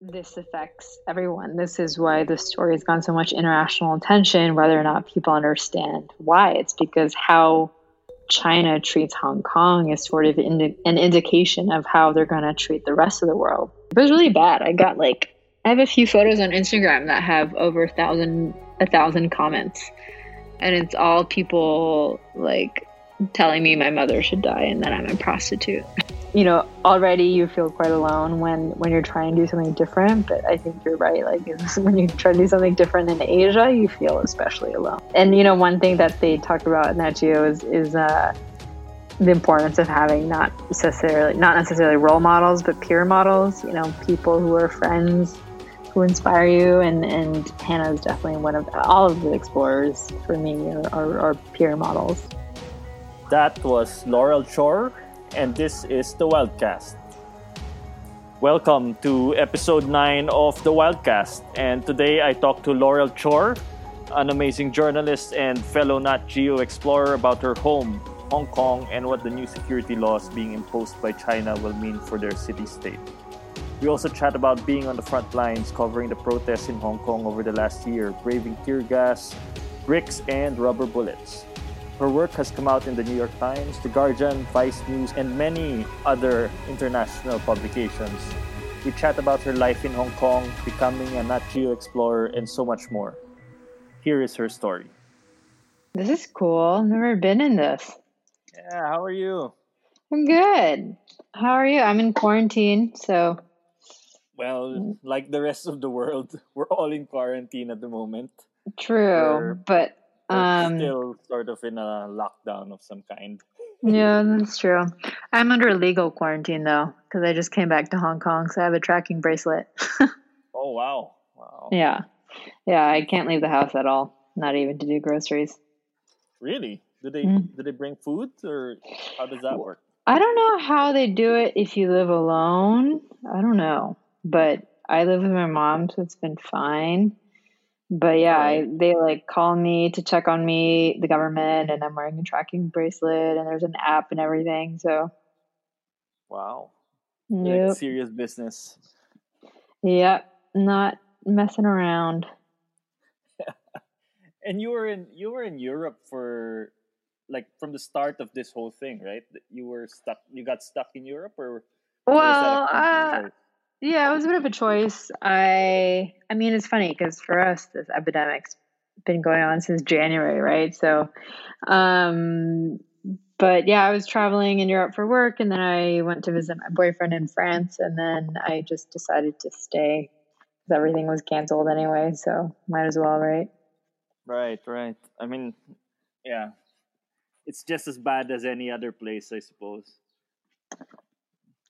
this affects everyone. This is why the story has gotten so much international attention, whether or not people understand why. It's because how China treats Hong Kong is sort of indi- an indication of how they're going to treat the rest of the world. It was really bad. I got like, I have a few photos on Instagram that have over a thousand, a thousand comments, and it's all people like telling me my mother should die and that I'm a prostitute. You know, already you feel quite alone when when you're trying to do something different. But I think you're right. Like when you try to do something different in Asia, you feel especially alone. And you know, one thing that they talk about in Nat Geo is is uh, the importance of having not necessarily not necessarily role models, but peer models. You know, people who are friends who inspire you and and Hannah is definitely one of all of the explorers for me are, are, are peer models. That was Laurel Chor, and this is the Wildcast. Welcome to episode 9 of the Wildcast. And today I talk to Laurel Chor, an amazing journalist and fellow Nat Geo explorer, about her home, Hong Kong, and what the new security laws being imposed by China will mean for their city state. We also chat about being on the front lines covering the protests in Hong Kong over the last year, braving tear gas, bricks, and rubber bullets. Her work has come out in the New York Times, The Guardian, Vice News, and many other international publications. We chat about her life in Hong Kong, becoming a Nat Geo explorer, and so much more. Here is her story. This is cool. Never been in this. Yeah, how are you? I'm good. How are you? I'm in quarantine, so. Well, like the rest of the world, we're all in quarantine at the moment. True, We're- but um, still sort of in a lockdown of some kind. yeah, that's true. I'm under legal quarantine though, because I just came back to Hong Kong, so I have a tracking bracelet. Oh wow, wow. yeah, yeah, I can't leave the house at all, not even to do groceries. Really? Do they Mm. do they bring food or how does that work? I don't know how they do it if you live alone. I don't know, but I live with my mom, so it's been fine. But yeah, I, they like call me to check on me, the government, and I'm wearing a tracking bracelet, and there's an app and everything. So, Wow. nope. Like serious business. Yep, not messing around. And you were in you were in Europe for like from the start of this whole thing, right? You were stuck you got stuck in Europe or or was that a Well, uh? Yeah, it was a bit of a choice. I, I mean, it's funny because for us, this epidemic's been going on since January, right? So, um, but yeah, I was traveling in Europe for work, and then I went to visit my boyfriend in France, and then I just decided to stay because everything was canceled anyway. So might as well, right? Right, right. I mean, yeah. It's just as bad as any other place, I suppose.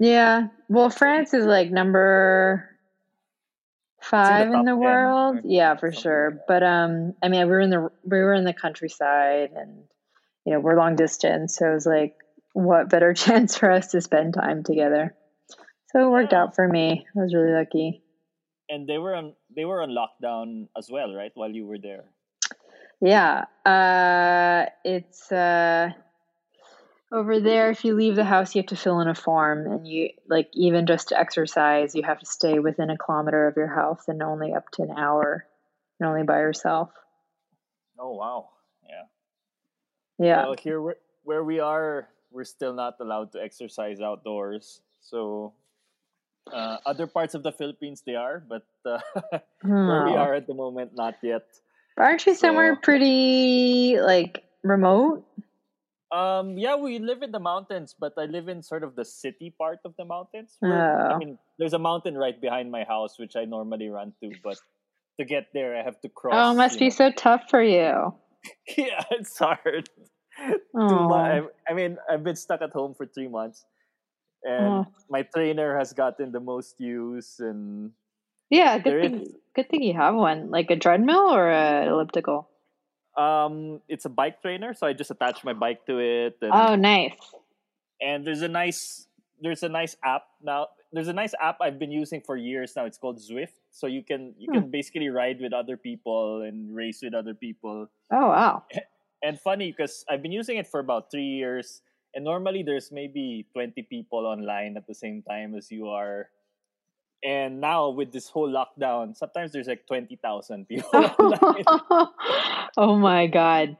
Yeah. Well, France is like number five in top the world. Yeah, for sure. like. But um, I mean, we were in the we were in the countryside, and you know, we're long distance, so it was like, what better chance for us to spend time together? So it worked Yeah. out for me. I was really lucky. And they were on they were on lockdown as well, right? While you were there. Yeah. Uh, it's uh. Over there, if you leave the house, you have to fill in a form, and you like even just to exercise, you have to stay within a kilometer of your house and only up to an hour, and only by yourself. Oh wow. Yeah. Yeah, Well, here where, where we are, we're still not allowed to exercise outdoors. So, uh, other parts of the Philippines they are, but uh, where we Oh. are at the moment, not yet. But Aren't you somewhere pretty like remote? Um, yeah, we live in the mountains, but I live in sort of the city part of the mountains. where- I Oh. mean, there's a mountain right behind my house, which I normally run to, but to get there, I have to cross. Oh, it must be know- so tough for you. yeah, it's hard. Oh. I, I mean, I've been stuck at home for three months, and Oh. my trainer has gotten the most use. And Yeah, good thing. Good thing you have one, like a treadmill or a elliptical. Um, it's a bike trainer, so I just attach my bike to it. And, Oh, nice. and there's a nice there's a nice app now. There's a nice app I've been using for years now. It's called Zwift, so you can you Hmm. can basically ride with other people and race with other people. Oh, wow. and funny because I've been using it for about three years, and normally there's maybe twenty people online at the same time as you are. And now with this whole lockdown, sometimes there's like 20,000 people. oh my God.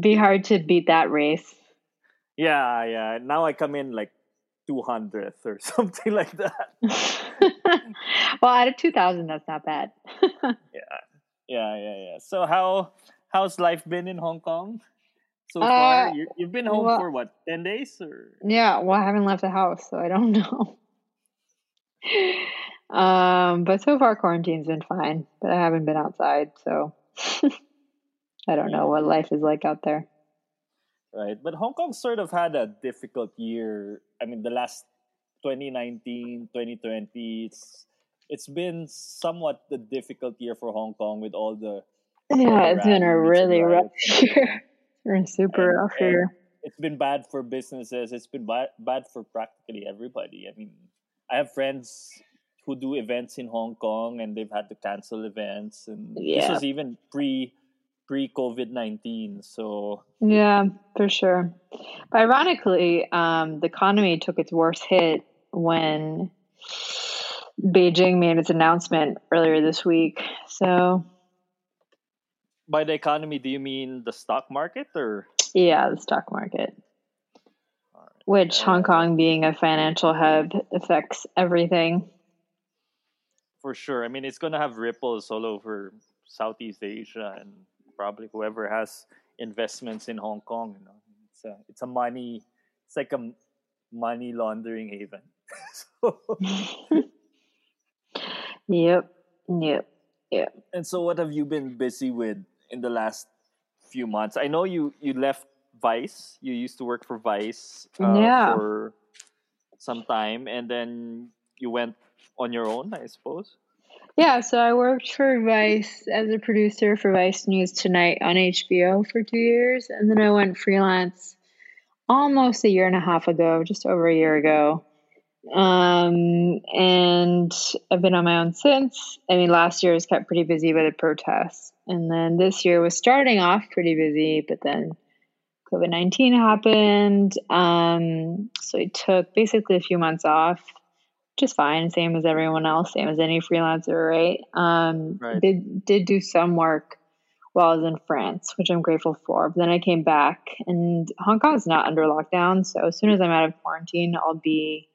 Be hard to beat that race. Yeah, yeah. Now I come in like 200th or something like that. well, out of 2,000, that's not bad. yeah. Yeah, yeah, yeah. So how how's life been in Hong Kong so uh, far? You, have been home well, for what, 10 days or? Yeah, well, I haven't left the house, so I don't know. Um, but so far quarantine's been fine, but I haven't been outside, so I don't know what life is like out there. Right, but Hong Kong sort of had a difficult year. I mean, the last 2019, 2020, it's it's been somewhat the difficult year for Hong Kong with all the yeah, it's been a really rough year. super and, rough year. It's been bad for businesses. It's been bad, bad for practically everybody. I mean, I have friends who do events in Hong Kong and they've had to cancel events and yeah. this was even pre pre COVID nineteen. So yeah, for sure. But ironically, um, the economy took its worst hit when Beijing made its announcement earlier this week. So by the economy, do you mean the stock market or? Yeah, the stock market. Which Hong Kong being a financial hub affects everything for sure. I mean, it's going to have ripples all over Southeast Asia and probably whoever has investments in Hong Kong. You know, it's a it's a money, it's like a money laundering haven. so. yep, yep, yep. And so, what have you been busy with in the last few months? I know you you left Vice. You used to work for Vice uh, yeah. for some time, and then you went on your own, I suppose. Yeah, so I worked for Vice as a producer for Vice News Tonight on HBO for two years, and then I went freelance almost a year and a half ago, just over a year ago. Um, and I've been on my own since. I mean, last year was kept pretty busy by the protests, and then this year was starting off pretty busy, but then COVID 19 happened. Um, so I took basically a few months off just fine, same as everyone else, same as any freelancer, right? Um, right. Did did do some work while I was in France, which I'm grateful for. But then I came back, and Hong Kong is not under lockdown, so as soon as I'm out of quarantine, I'll be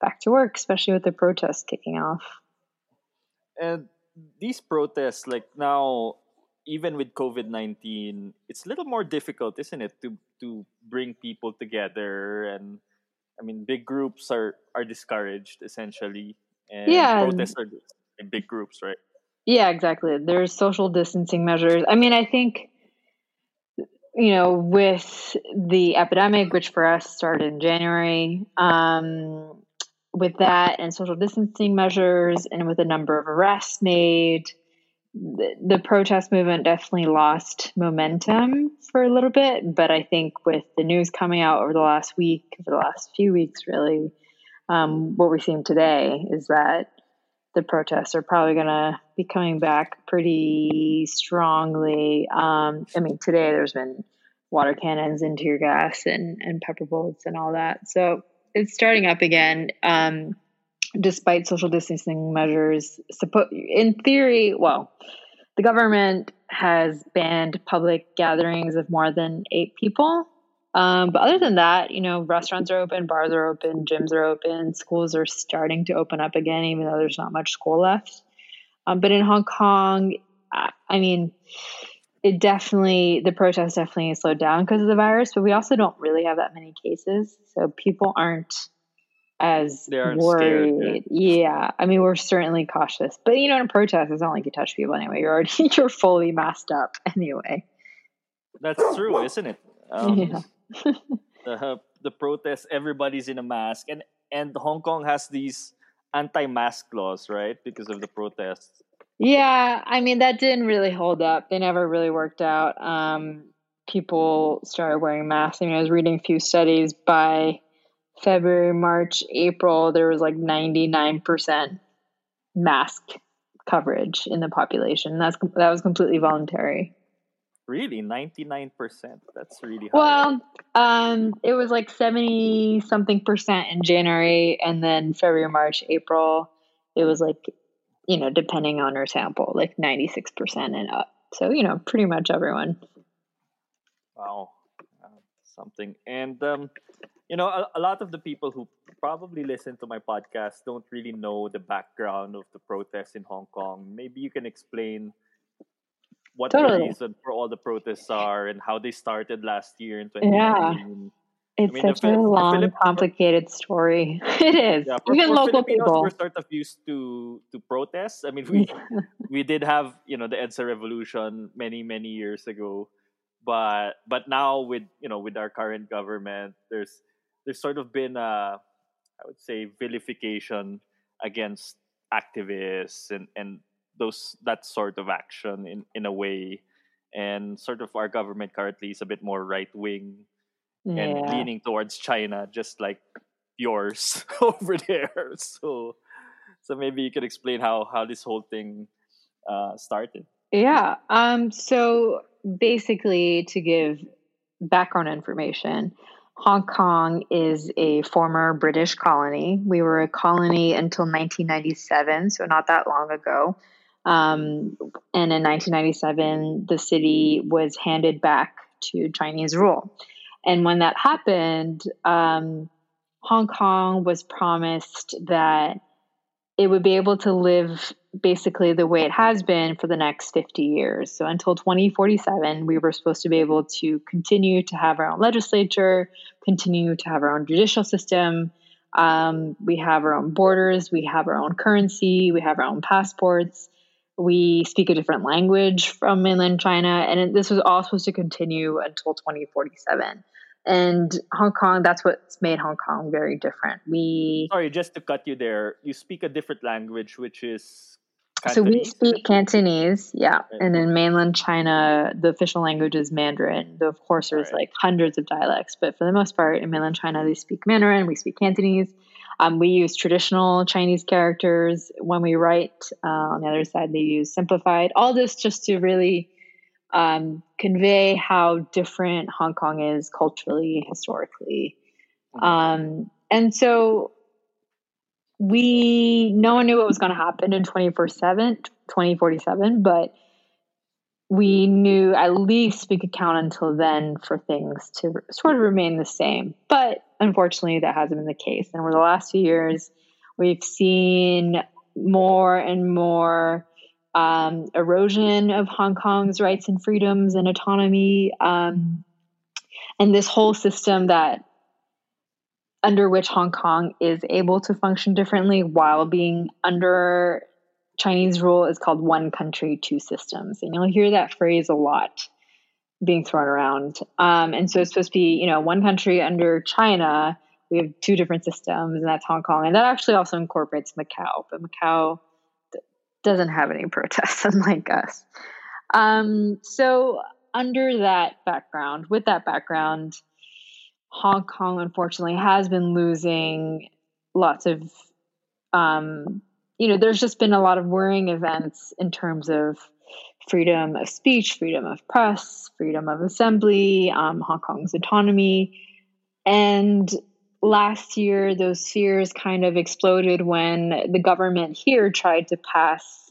back to work, especially with the protests kicking off. And these protests, like now, even with COVID nineteen, it's a little more difficult, isn't it, to to bring people together and I mean, big groups are are discouraged essentially, and yeah, protests are in big groups, right? Yeah, exactly. There's social distancing measures. I mean, I think you know, with the epidemic, which for us started in January, um, with that and social distancing measures, and with a number of arrests made, the, protest movement definitely lost momentum for a little bit. But I think with the news coming out over the last week, over the last few weeks, really, um, what we're seeing today is that the protests are probably going to be coming back pretty strongly. Um, I mean, today there's been water cannons and tear gas and, and pepper bullets and all that. So it's starting up again. Um, despite social distancing measures. In theory, well, the government has banned public gatherings of more than eight people. Um, but other than that, you know, restaurants are open, bars are open, gyms are open, schools are starting to open up again, even though there's not much school left. Um, but in Hong Kong, I mean, it definitely, the protests definitely slowed down because of the virus, but we also don't really have that many cases. So people aren't as worried. Yeah, I mean, we're certainly cautious, but you know, in a protest, it's not like you touch people anyway. You're already you're fully masked up anyway. That's true, isn't it? Um, yeah. the the protests, everybody's in a mask, and and Hong Kong has these anti-mask laws, right? Because of the protests. Yeah, I mean that didn't really hold up. They never really worked out. Um, people started wearing masks. I mean, I was reading a few studies by February, March, April, there was like 99% mask coverage in the population. That's that was completely voluntary. Really, 99%. That's really high. Well, um it was like 70 something percent in January and then February, March, April it was like, you know, depending on her sample, like 96% and up. So, you know, pretty much everyone. Wow. Uh, something. And, um, you know, a, a lot of the people who probably listen to my podcast don't really know the background of the protests in Hong Kong. Maybe you can explain what totally. the reason for all the protests are and how they started last year in 2019. Yeah. It's I mean, such a long, complicated story. it is. Yeah, for, Even for local Filipinos, people. We're sort of used to to protests. I mean, we we did have you know the EDSA revolution many many years ago, but but now with you know with our current government, there's there's sort of been a I would say vilification against activists and and those that sort of action in in a way, and sort of our government currently is a bit more right wing yeah. and leaning towards China, just like yours over there. So, so maybe you could explain how how this whole thing uh, started. Yeah. Um. So basically, to give background information, Hong Kong is a former British colony. We were a colony until 1997, so not that long ago. Um, and in 1997, the city was handed back to Chinese rule. And when that happened, um, Hong Kong was promised that it would be able to live basically the way it has been for the next 50 years. So until 2047, we were supposed to be able to continue to have our own legislature, continue to have our own judicial system. Um, we have our own borders, we have our own currency, we have our own passports. We speak a different language from mainland China, and this was all supposed to continue until 2047. And Hong Kong, that's what's made Hong Kong very different. We sorry, just to cut you there. You speak a different language, which is Cantonese. so we speak Cantonese, yeah. Right. And in mainland China, the official language is Mandarin. Though of course, there's right. like hundreds of dialects, but for the most part, in mainland China, they speak Mandarin. We speak Cantonese. Um, we use traditional Chinese characters when we write. Uh, on the other side, they use simplified. All this just to really um, convey how different Hong Kong is culturally, historically. Mm-hmm. Um, and so we, no one knew what was going to happen in 2047, but we knew at least we could count until then for things to sort of remain the same. But unfortunately, that hasn't been the case. And over the last few years, we've seen more and more um, erosion of Hong Kong's rights and freedoms and autonomy, um, and this whole system that under which Hong Kong is able to function differently while being under Chinese rule is called one country, two systems. And you'll hear that phrase a lot being thrown around. Um, and so it's supposed to be, you know, one country under China. We have two different systems, and that's Hong Kong. And that actually also incorporates Macau. But Macau doesn't have any protests, unlike us. Um, so, under that background, with that background, Hong Kong unfortunately has been losing lots of, um, you know, there's just been a lot of worrying events in terms of freedom of speech, freedom of press, freedom of assembly, um, Hong Kong's autonomy. And last year, those fears kind of exploded when the government here tried to pass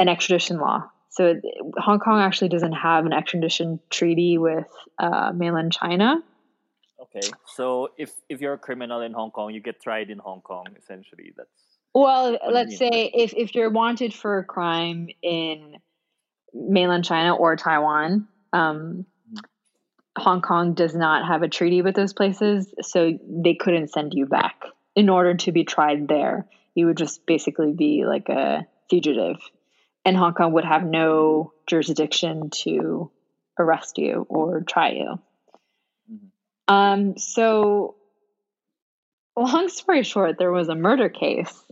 an extradition law. So Hong Kong actually doesn't have an extradition treaty with uh, mainland China. Okay, so if if you're a criminal in Hong Kong, you get tried in Hong Kong. Essentially, that's well. Let's say if if you're wanted for a crime in mainland China or Taiwan, um, Hong Kong does not have a treaty with those places, so they couldn't send you back in order to be tried there. You would just basically be like a fugitive, and Hong Kong would have no jurisdiction to arrest you or try you. Mm-hmm. Um, so, long story short, there was a murder case.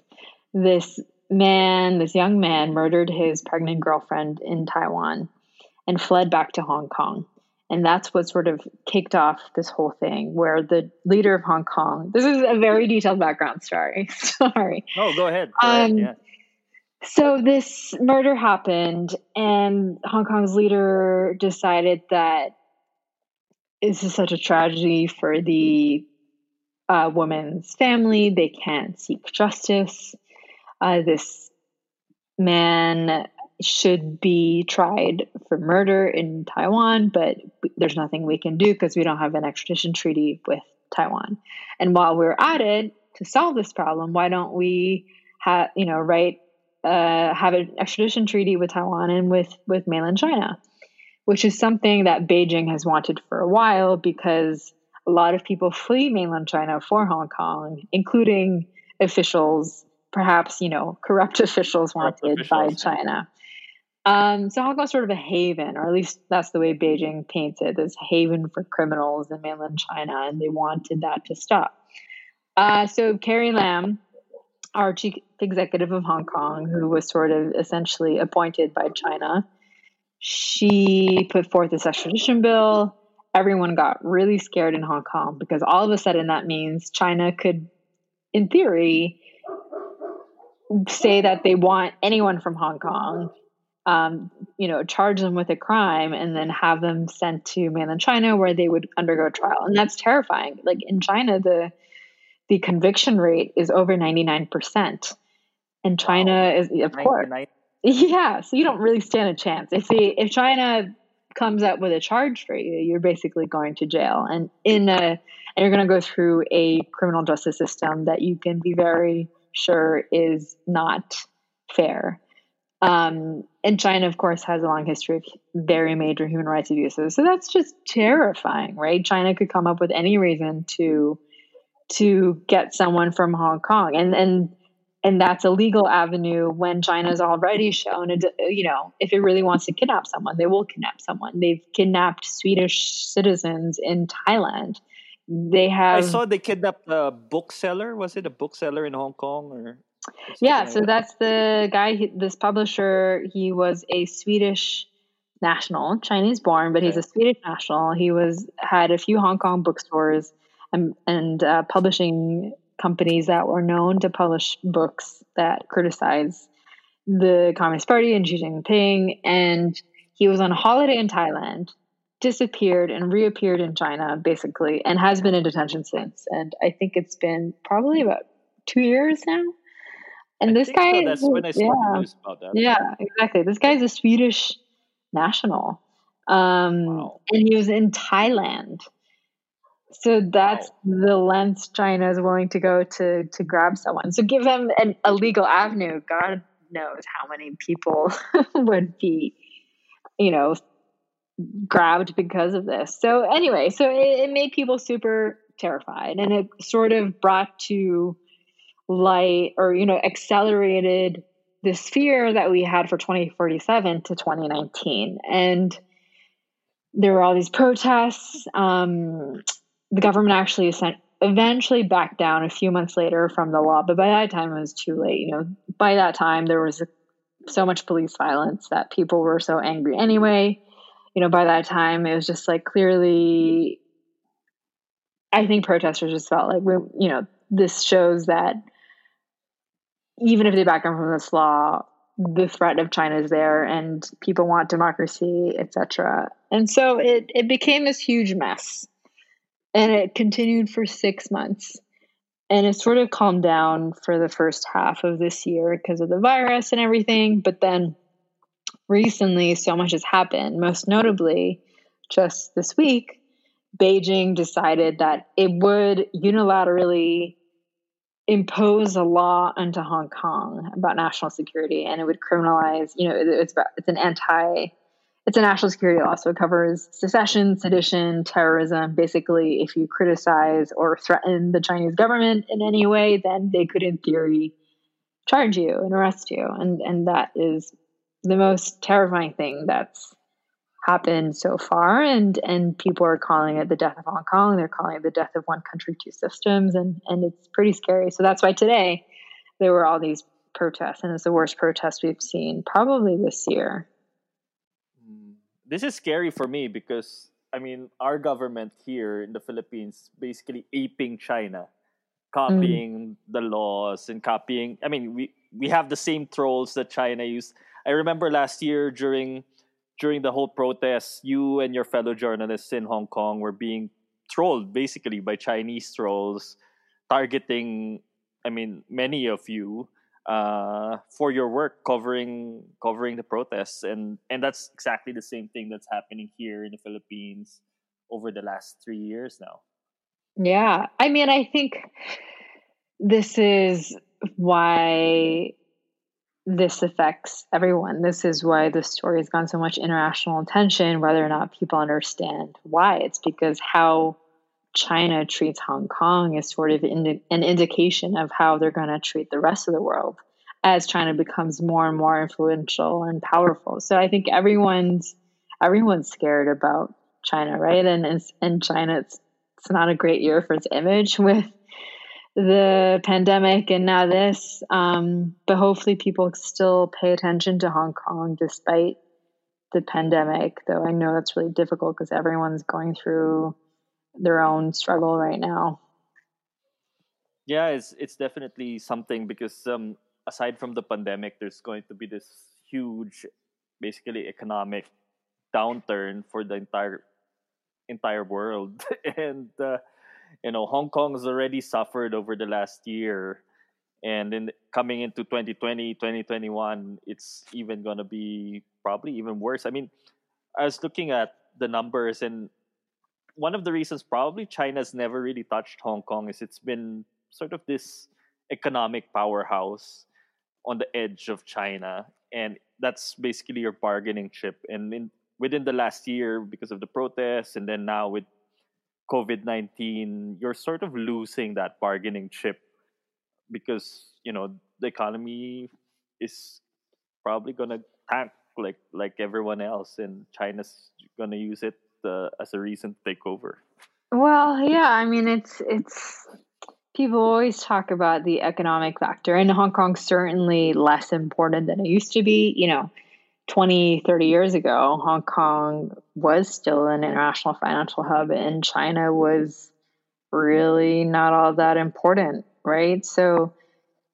This man, this young man, murdered his pregnant girlfriend in Taiwan and fled back to Hong Kong. And that's what sort of kicked off this whole thing where the leader of Hong Kong, this is a very detailed background story. Sorry. Oh, go ahead. Go um, ahead. Yeah. So this murder happened, and Hong Kong's leader decided that this is such a tragedy for the uh, woman's family. They can't seek justice. Uh, this man should be tried for murder in Taiwan, but there's nothing we can do because we don't have an extradition treaty with Taiwan. And while we're at it to solve this problem, why don't we have you know write uh, have an extradition treaty with Taiwan and with with mainland China, which is something that Beijing has wanted for a while because a lot of people flee mainland China for Hong Kong, including officials, perhaps you know corrupt officials wanted corrupt officials. by China. Um, so Hong Kong's sort of a haven, or at least that's the way Beijing paints it, this haven for criminals in mainland China, and they wanted that to stop. Uh, so Carrie Lam, our chief executive of Hong Kong, who was sort of essentially appointed by China, she put forth this extradition bill. Everyone got really scared in Hong Kong because all of a sudden that means China could, in theory, say that they want anyone from Hong Kong um, you know, charge them with a crime and then have them sent to mainland China where they would undergo trial. And that's terrifying. Like in China, the the conviction rate is over 99%. And China is of course. Yeah, so you don't really stand a chance. If the if China comes up with a charge for you, you're basically going to jail. And in a and you're going to go through a criminal justice system that you can be very sure is not fair. Um, and China, of course, has a long history of very major human rights abuses. So that's just terrifying, right? China could come up with any reason to to get someone from Hong Kong, and and and that's a legal avenue when China's already shown, you know, if it really wants to kidnap someone, they will kidnap someone. They've kidnapped Swedish citizens in Thailand. They have. I saw they kidnapped a bookseller. Was it a bookseller in Hong Kong or? Yeah, so that's the guy, this publisher. He was a Swedish national, Chinese born, but okay. he's a Swedish national. He was had a few Hong Kong bookstores and and uh, publishing companies that were known to publish books that criticize the Communist Party and Xi Jinping. And he was on holiday in Thailand, disappeared and reappeared in China, basically, and has been in detention since. And I think it's been probably about two years now. And I this guy, so. that's when I yeah, news about that. Yeah, exactly. This guy's a Swedish national, um, wow. and he was in Thailand. So that's wow. the lengths China is willing to go to to grab someone. So give him an, a legal avenue. God knows how many people would be, you know, grabbed because of this. So anyway, so it, it made people super terrified, and it sort of brought to light or you know accelerated this fear that we had for 2047 to 2019 and there were all these protests. Um, the government actually sent, eventually backed down a few months later from the law but by that time it was too late you know. By that time there was so much police violence that people were so angry anyway. You know by that time it was just like clearly i think protesters just felt like we you know this shows that even if they back down from this law, the threat of China is there, and people want democracy, etc. And so it it became this huge mess, and it continued for six months, and it sort of calmed down for the first half of this year because of the virus and everything. But then recently, so much has happened. Most notably, just this week, Beijing decided that it would unilaterally impose a law onto Hong Kong about national security, and it would criminalize. You know, it's it's an anti, it's a national security law, so it covers secession, sedition, terrorism. Basically, if you criticize or threaten the Chinese government in any way, then they could, in theory, charge you and arrest you, and and that is the most terrifying thing that's happened so far and and people are calling it the death of Hong Kong they're calling it the death of one country two systems and and it's pretty scary so that's why today there were all these protests and it's the worst protest we've seen probably this year mm. this is scary for me because I mean our government here in the Philippines basically aping China copying mm. the laws and copying I mean we we have the same trolls that China used I remember last year during during the whole protest, you and your fellow journalists in Hong Kong were being trolled basically by Chinese trolls, targeting, I mean, many of you. uh, for your work covering covering the protests, and and that's exactly the same thing that's happening here in the Philippines over the last three years now. Yeah, I mean, I think this is why this affects everyone. This is why the story has gotten so much international attention, whether or not people understand why. It's because how China treats Hong Kong is sort of indi- an indication of how they're going to treat the rest of the world as China becomes more and more influential and powerful. So I think everyone's everyone's scared about China, right? And and China, it's it's not a great year for its image with the pandemic and now this. Um, but hopefully, people still pay attention to Hong Kong despite the pandemic. Though I know that's really difficult because everyone's going through their own struggle right now. Yeah, it's it's definitely something because um, aside from the pandemic, there's going to be this huge, basically economic downturn for the entire entire world, and uh, you know Hong Kong has already suffered over the last year, and in coming into 2020, 2021, it's even gonna be probably even worse. I mean, I was looking at the numbers, and one of the reasons probably China's never really touched Hong Kong is it's been sort of this economic powerhouse on the edge of China, and that's basically your bargaining chip. And in, within the last year, because of the protests, and then now with COVID nineteen, you're sort of losing that bargaining chip because you know the economy is probably gonna tank like like everyone else, and China's gonna use it uh, as a reason to take over. Well, yeah, I mean it's it's people always talk about the economic factor and hong kong's certainly less important than it used to be you know 20 30 years ago hong kong was still an international financial hub and china was really not all that important right so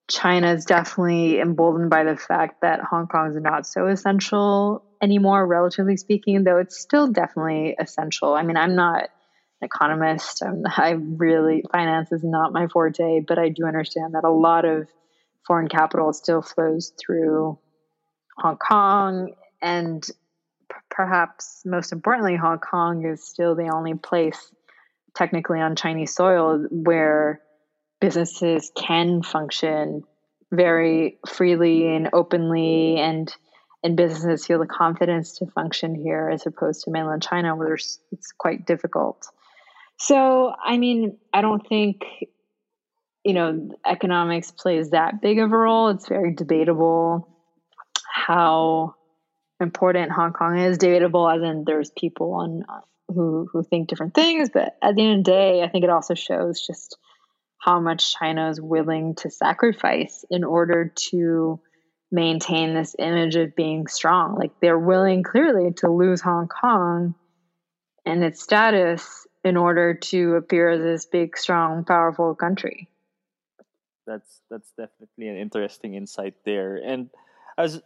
china is definitely emboldened by the fact that hong kong is not so essential anymore relatively speaking though it's still definitely essential i mean i'm not an economist. I'm, I really finance is not my forte, but I do understand that a lot of foreign capital still flows through Hong Kong, and p- perhaps most importantly, Hong Kong is still the only place technically on Chinese soil where businesses can function very freely and openly and and businesses feel the confidence to function here as opposed to mainland China where it's quite difficult. So, I mean, I don't think, you know, economics plays that big of a role. It's very debatable how important Hong Kong is. Debatable as in there's people on uh, who who think different things, but at the end of the day, I think it also shows just how much China is willing to sacrifice in order to maintain this image of being strong. Like they're willing clearly to lose Hong Kong and its status in order to appear as this big, strong, powerful country. That's that's definitely an interesting insight there. And as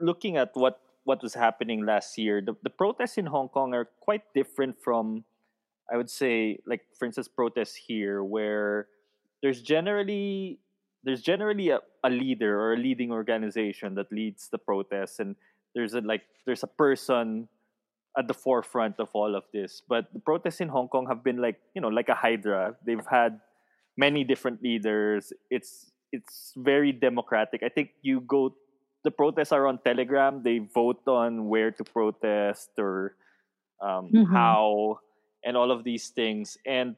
looking at what what was happening last year, the, the protests in Hong Kong are quite different from, I would say, like for instance, protests here, where there's generally there's generally a, a leader or a leading organization that leads the protests, and there's a like there's a person at the forefront of all of this. But the protests in Hong Kong have been like you know like a hydra. They've had many different leaders. It's it's very democratic. I think you go the protests are on Telegram. They vote on where to protest or um, mm-hmm. how and all of these things. And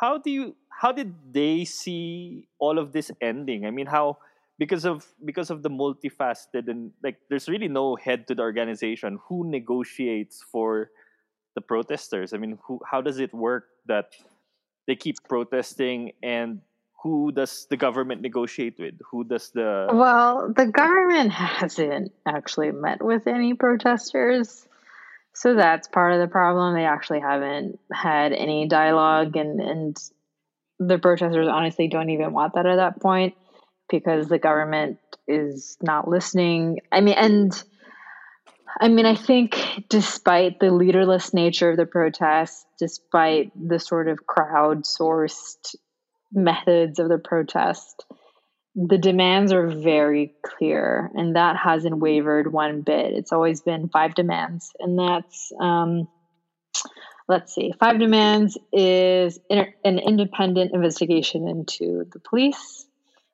how do you how did they see all of this ending? I mean, how because of because of the multifaceted and like there's really no head to the organization who negotiates for the protesters i mean who how does it work that they keep protesting and who does the government negotiate with who does the well the government hasn't actually met with any protesters so that's part of the problem they actually haven't had any dialogue and and the protesters honestly don't even want that at that point because the government is not listening. I mean, and I mean, I think despite the leaderless nature of the protests, despite the sort of crowdsourced methods of the protest, the demands are very clear, and that hasn't wavered one bit. It's always been five demands, and that's um, let's see, five demands is an independent investigation into the police,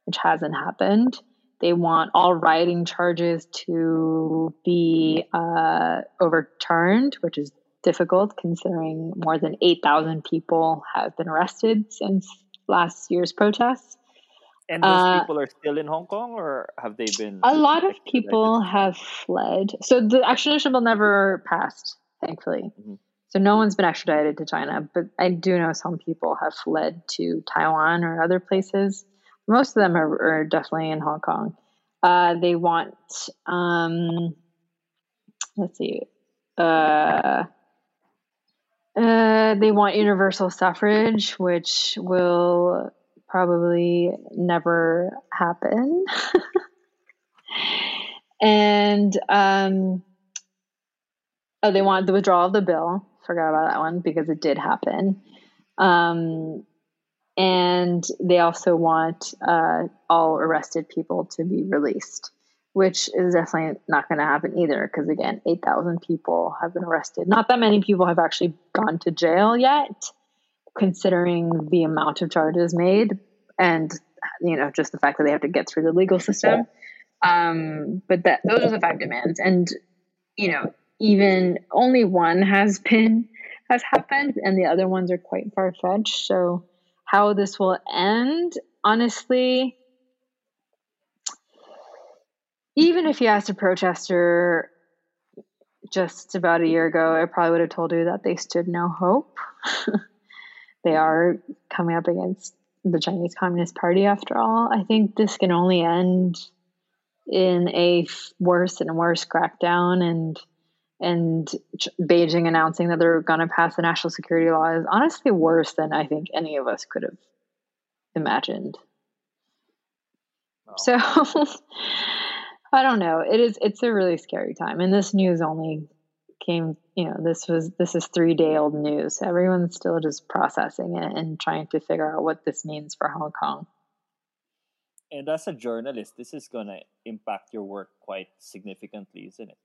which hasn't happened. They want all rioting charges to be uh, overturned, which is difficult considering more than 8,000 people have been arrested since last year's protests. And those uh, people are still in Hong Kong, or have they been? A lot of people have fled. So the extradition bill never passed, thankfully. Mm-hmm. So no one's been extradited to China, but I do know some people have fled to Taiwan or other places. Most of them are, are definitely in Hong Kong. Uh, they want, um, let's see, uh, uh, they want universal suffrage, which will probably never happen. and um, oh, they want the withdrawal of the bill. Forgot about that one because it did happen. Um, and they also want uh, all arrested people to be released which is definitely not going to happen either because again 8000 people have been arrested. Not that many people have actually gone to jail yet considering the amount of charges made and you know just the fact that they have to get through the legal system. Um, but that those are the five demands. And you know even only one has been has happened and the other ones are quite far-fetched. So how this will end honestly even if you asked a protester just about a year ago, I probably would have told you that they stood no hope. they are coming up against the Chinese Communist Party after all. I think this can only end in a worse and worse crackdown and and Beijing announcing that they're going to pass a national security law is honestly worse than I think any of us could have imagined. Oh. So I don't know. It is it's a really scary time. And this news only came, you know, this was this is 3 day old news. Everyone's still just processing it and trying to figure out what this means for Hong Kong. And as a journalist, this is going to impact your work quite significantly, isn't it?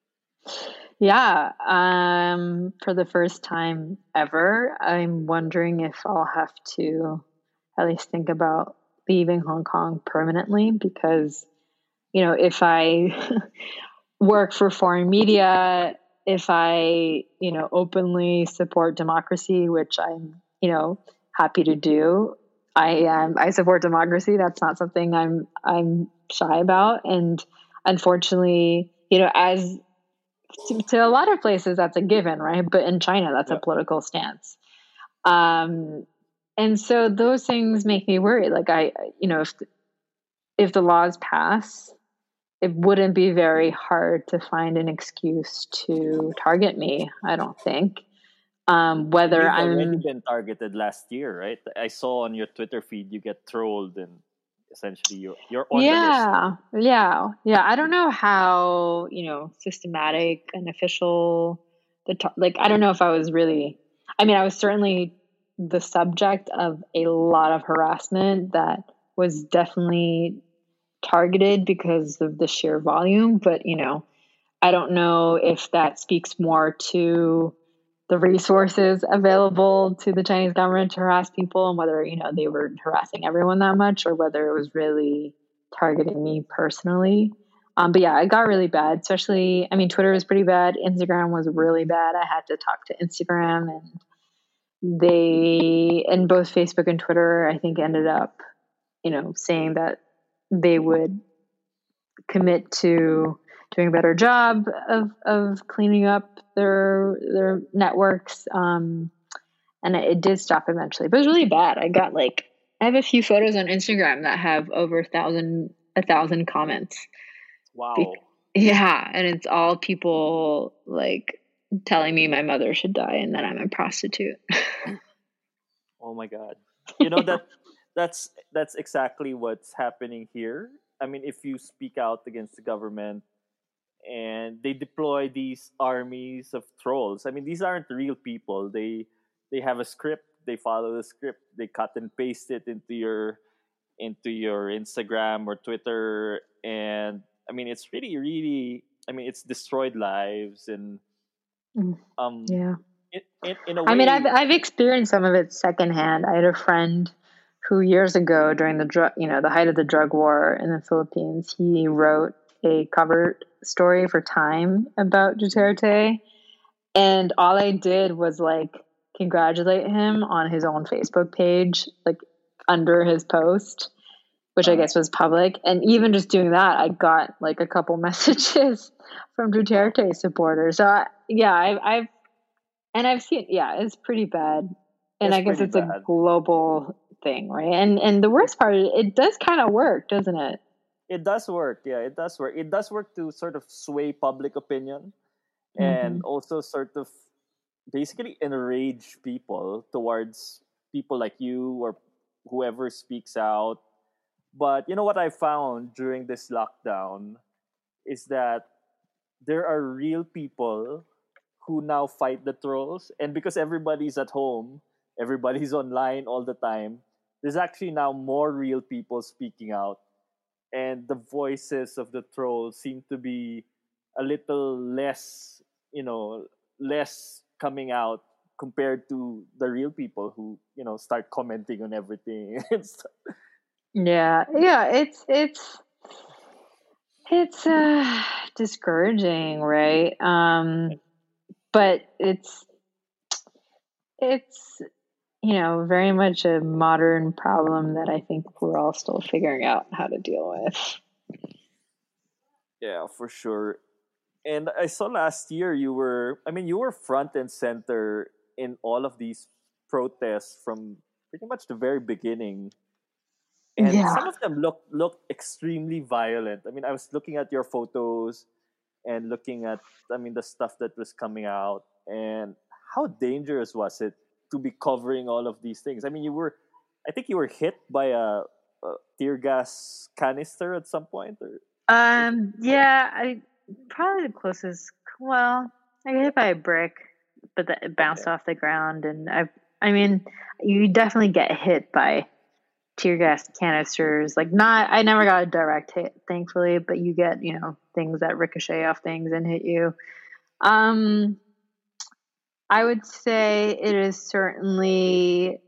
Yeah, um, for the first time ever, I'm wondering if I'll have to at least think about leaving Hong Kong permanently because you know, if I work for foreign media, if I, you know, openly support democracy, which I'm, you know, happy to do, I am I support democracy. That's not something I'm I'm shy about. And unfortunately, you know, as to, to a lot of places that's a given, right? But in China, that's yeah. a political stance. Um, and so those things make me worried. Like I, you know, if if the laws pass, it wouldn't be very hard to find an excuse to target me. I don't think. Um, whether You've I'm already been targeted last year, right? I saw on your Twitter feed you get trolled and essentially you're you're on yeah, yeah, yeah. I don't know how you know systematic and official the like. I don't know if I was really. I mean, I was certainly the subject of a lot of harassment that was definitely targeted because of the sheer volume, but you know, I don't know if that speaks more to the resources available to the Chinese government to harass people and whether, you know, they were harassing everyone that much or whether it was really targeting me personally. Um, but yeah, it got really bad, especially, I mean, Twitter was pretty bad. Instagram was really bad. I had to talk to Instagram and they, and both Facebook and Twitter, I think ended up, you know, saying that they would commit to doing a better job of, of cleaning up their their networks. Um, and it, it, did stop eventually, but it was really bad. I got like I have a few photos on Instagram that have over a thousand a thousand comments. Wow. Be- yeah, and it's all people like telling me my mother should die and that I'm a prostitute. oh my god. You know that that's that's exactly what's happening here. I mean, if you speak out against the government and they deploy these armies of trolls, I mean, these aren't real people. They they have a script. They follow the script. They cut and paste it into your into your Instagram or Twitter, and I mean, it's really, really. I mean, it's destroyed lives, and Mm. um, Yeah. in, in, in a way, I mean, I've I've experienced some of it secondhand. I had a friend who years ago, during the drug, you know, the height of the drug war in the Philippines, he wrote a cover story for Time about Duterte, and all I did was like congratulate him on his own Facebook page, like under his post, which I guess was public. And even just doing that, I got like a couple messages from Duterte supporters. So I, yeah, I've, I've and I've seen, yeah, it's pretty bad. And It's I guess it's a global thing, right? And and the worst part, it does kind of work, doesn't it? it does work. Yeah, it does work. It does work to sort of sway public opinion, and Mm-hmm. also sort of basically enrage people towards people like you or whoever speaks out. But you know what I found during this lockdown is that there are real people who now fight the trolls, and because everybody's at home, everybody's online all the time. There's actually now more real people speaking out, and the voices of the trolls seem to be a little less, you know, less coming out compared to the real people who, you know, start commenting on everything. Yeah, yeah, it's it's it's uh discouraging, right? Um but it's it's you know, very much a modern problem that I think we're all still figuring out how to deal with. Yeah, for sure. And I saw last year you were, I mean, you were front and center in all of these protests from pretty much the very beginning. And Yeah. some of them look looked extremely violent. I mean, I was looking at your photos and looking at, I mean, the stuff that was coming out, and how dangerous was it to be covering all of these things? I mean, you were, I think you were hit by a, a tear gas canister at some point, or Um yeah, I probably the closest well, I got hit by a brick, but that it bounced Okay. off the ground and I I mean, you definitely get hit by tear gas canisters. Like not I never got a direct hit, thankfully, but you get, you know, things that ricochet off things and hit you. Um I would say it is certainly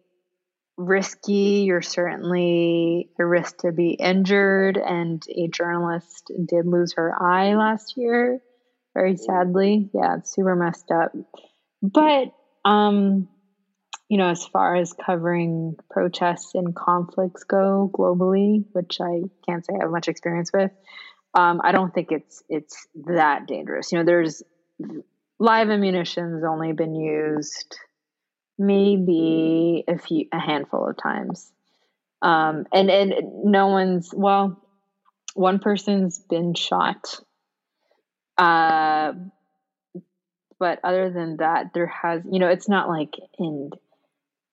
risky. You're certainly a risk to be injured. And a journalist did lose her eye last year, very sadly. Yeah, it's super messed up. But, um, you know, as far as covering protests and conflicts go globally, which I can't say I have much experience with, um, I don't think it's it's that dangerous. You know, there's live ammunition's only been used maybe a few a handful of times. Um and and no one's well one person's been shot. Uh but other than that there has you know it's not like in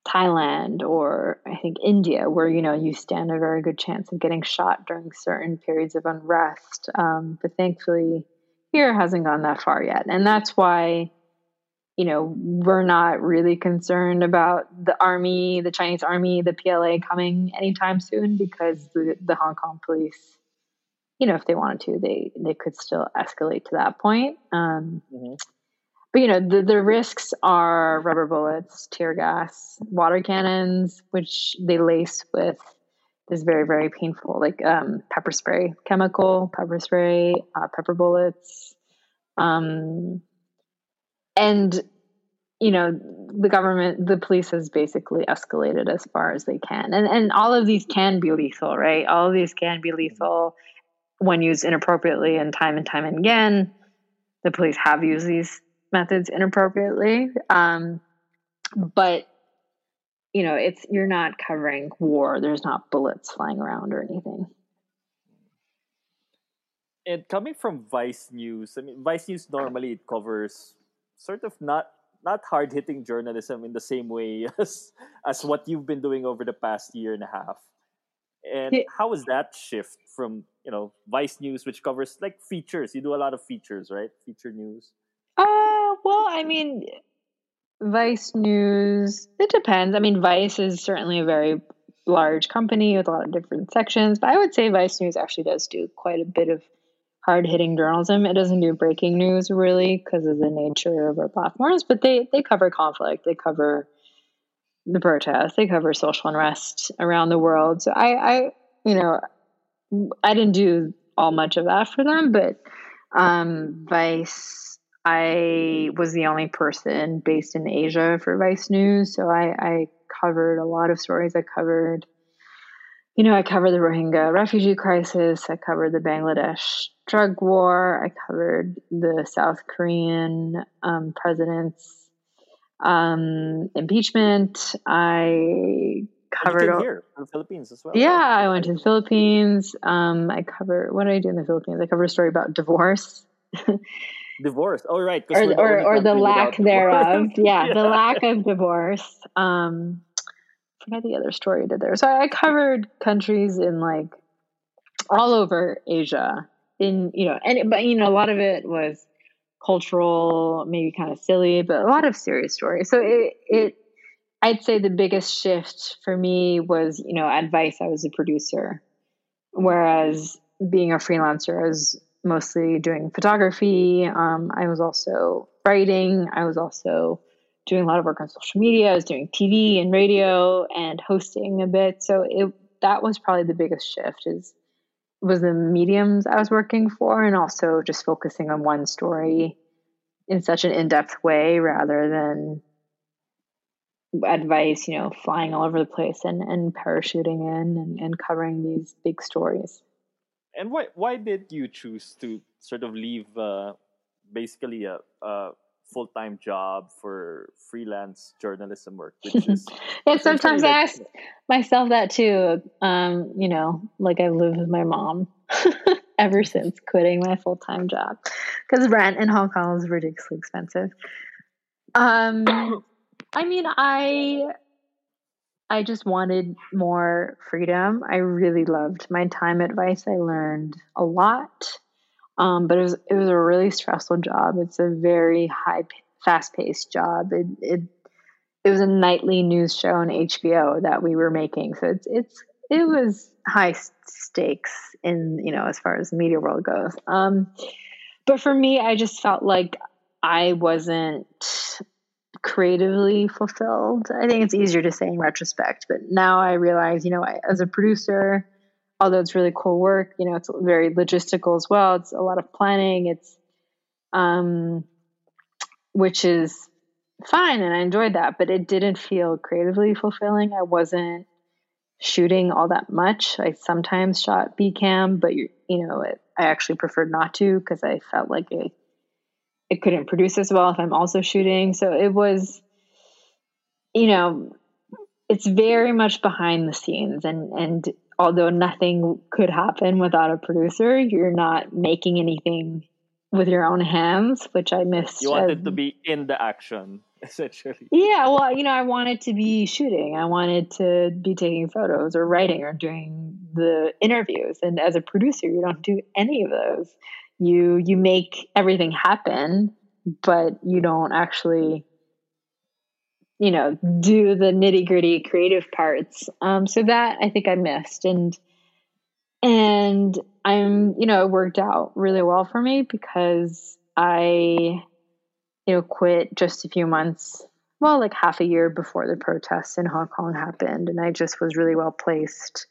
Thailand or I think India where you know you stand a very good chance of getting shot during certain periods of unrest. Um but thankfully here hasn't gone that far yet and that's why you know, we're not really concerned about the army, the Chinese army, the PLA coming anytime soon because the, the Hong Kong police, you know, if they wanted to, they they could still escalate to that point. Um, Mhm. but you know, the the risks are rubber bullets, tear gas, water cannons, which they lace with this very very painful like um, pepper spray, chemical pepper spray, uh, pepper bullets. Um, and you know the government the police has basically escalated as far as they can and and all of these can be lethal right all of these can be lethal when used inappropriately and time and time and again the police have used these methods inappropriately um, but you know it's you're not covering war there's not bullets flying around or anything and coming from Vice News, I mean, Vice News normally it covers sort of not not hard hitting journalism in the same way as as what you've been doing over the past year and a half. And how was that shift from you know Vice News, which covers like features? You do a lot of features, right? Feature news. Uh, well, I mean, Vice News, it depends. I mean, Vice is certainly a very large company with a lot of different sections. But I would say Vice News actually does do quite a bit of hard hitting journalism. It doesn't do breaking news really because of the nature of our platforms, but they they cover conflict, they cover the protests, they cover social unrest around the world. So I, I you know, I didn't do all much of that for them, but um, Vice, I was the only person based in Asia for Vice News, so I, I covered a lot of stories. I covered you know, I covered the Rohingya refugee crisis. I covered the Bangladesh drug war. I covered the South Korean um, president's um, impeachment. I covered here in the Philippines as well. Yeah, I went to the Philippines. Um, I covered what did I do in the Philippines? I covered a story about divorce. divorce. Oh, right. Or, or, or the lack thereof. yeah, yeah, the lack of divorce. Um, I forget the other story I did there. So I covered countries in like all over Asia. In you know, and but you know, a lot of it was cultural, maybe kind of silly, but a lot of serious stories. So it it I'd say the biggest shift for me was, you know, at Vice. I was a producer, whereas being a freelancer, I was mostly doing photography. Um, I was also writing. I was also doing a lot of work on social media. I was doing TV and radio and hosting a bit. So it that was probably the biggest shift is was the mediums I was working for and also just focusing on one story in such an in-depth way rather than at Vice, you know, flying all over the place and, and parachuting in and, and covering these big stories. And why why did you choose to sort of leave uh, basically a, a full time job for freelance journalism work, which is yeah. Sometimes I ask myself that too. Um, you know, like I've lived with my mom ever since quitting my full time job because rent in Hong Kong is ridiculously expensive. Um, I mean, I I just wanted more freedom. I really loved my time at Vice. I learned a lot. Um, but it was it was a really stressful job. It's a very high, fast paced job. It, it it was a nightly news show on HBO that we were making, so it's it's it was high stakes in you know as far as media world goes. Um, but for me, I just felt like I wasn't creatively fulfilled. I think it's easier to say in retrospect, but now I realize, you know, I, as a producer, although it's really cool work, you know, it's very logistical as well. It's a lot of planning. It's, um, which is fine. And I enjoyed that, but it didn't feel creatively fulfilling. I wasn't shooting all that much. I sometimes shot B cam, but you, know, it, I actually preferred not to because I felt like it, it couldn't produce as well if I'm also shooting. So it was, you know, it's very much behind the scenes and and although nothing could happen without a producer, you're not making anything with your own hands, which I missed. You wanted to be in the action, essentially. Yeah, well, you know, I wanted to be shooting. I wanted to be taking photos or writing or doing the interviews. And as a producer, you don't do any of those. You you make everything happen, but you don't actually you know, do the nitty gritty creative parts. Um, so that I think I missed, and and I'm, you know, it worked out really well for me because I, you know, quit just a few months, well, like half a year before the protests in Hong Kong happened, and I just was really well placed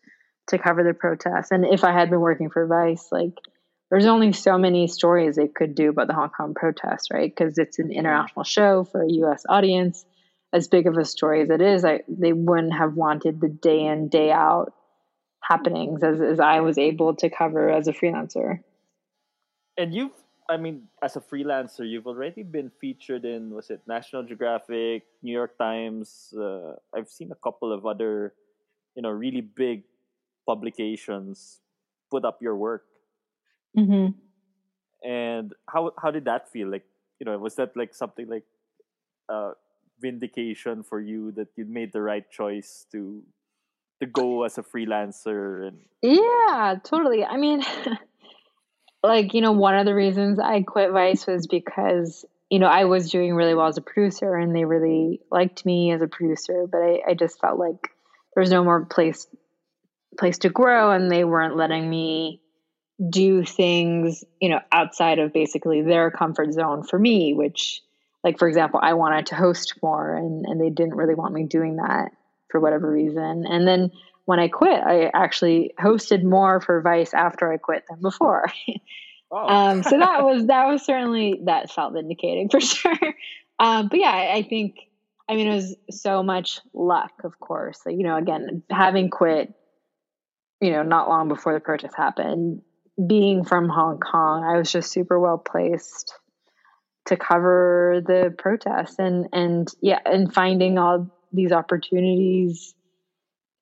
to cover the protests. And if I had been working for Vice, like there's only so many stories they could do about the Hong Kong protests, right? Because it's an international show for a U.S. audience as big of a story as it is, I they wouldn't have wanted the day in day out happenings as as I was able to cover as a freelancer. And you've, I mean, as a freelancer, you've already been featured in was it National Geographic, New York Times. Uh, I've seen a couple of other, you know, really big publications put up your work. Mm-hmm. And how how did that feel? Like, you know, was that like something like uh, vindication for you that you made the right choice to to go as a freelancer and yeah totally i mean like you know one of the reasons i quit vice was because you know i was doing really well as a producer and they really liked me as a producer but i, I just felt like there was no more place place to grow and they weren't letting me do things you know outside of basically their comfort zone for me which like for example i wanted to host more and, and they didn't really want me doing that for whatever reason. And then when i quit i actually hosted more for vice after i quit than before. Oh. um, so that was that was certainly that felt vindicating for sure. Um, but yeah I, I think i mean it was so much luck of course. Like, you know again having quit you know not long before the protest happened being from Hong Kong, I was just super well placed to cover the protests and and yeah, and finding all these opportunities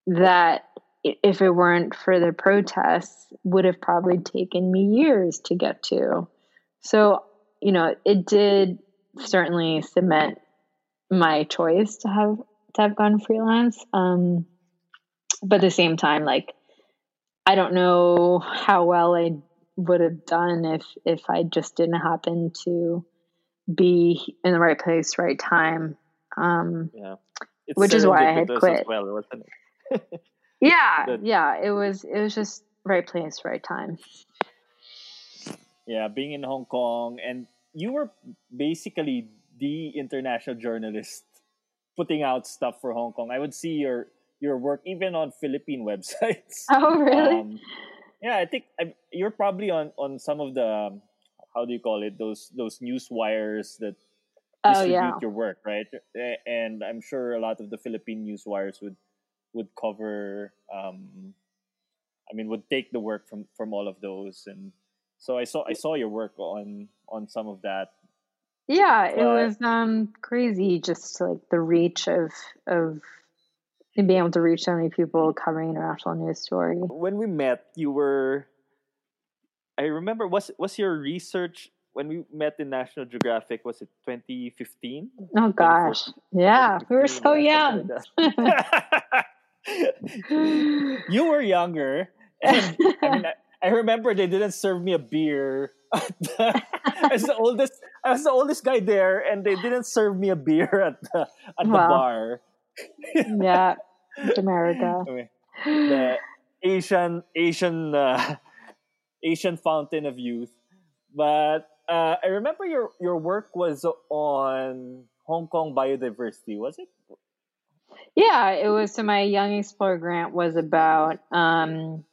that if it weren't for the protests would have probably taken me years to get to. So, you know, it did certainly cement my choice to have to have gone freelance. Um, but at the same time, like I don't know how well I would have done if if I just didn't happen to be in the right place, right time. Um, yeah, it's which is why I had quit. Well, wasn't it? yeah, but, yeah, it was. It was just right place, right time. Yeah, being in Hong Kong, and you were basically the international journalist putting out stuff for Hong Kong. I would see your your work even on Philippine websites. Oh, really? Um, yeah, I think I, you're probably on on some of the um, how do you call it those those news wires that distribute oh, yeah. your work, right? And I'm sure a lot of the Philippine news wires would would cover. Um, I mean, would take the work from from all of those, and so I saw I saw your work on on some of that. Yeah, but, it was um crazy, just like the reach of of and being able to reach so many people covering international news story. When we met, you were. I remember was was your research when we met in National Geographic? Was it 2015? Oh gosh, yeah, we were so young. you were younger, and I mean, I, I remember they didn't serve me a beer. I was the oldest. I was the oldest guy there, and they didn't serve me a beer at the at the bar yeah, America. Okay. The Asian Asian uh, Asian fountain of youth. But uh, I remember your your work was on Hong Kong biodiversity, was it? Yeah, it was. So my Young Explorer grant was about um,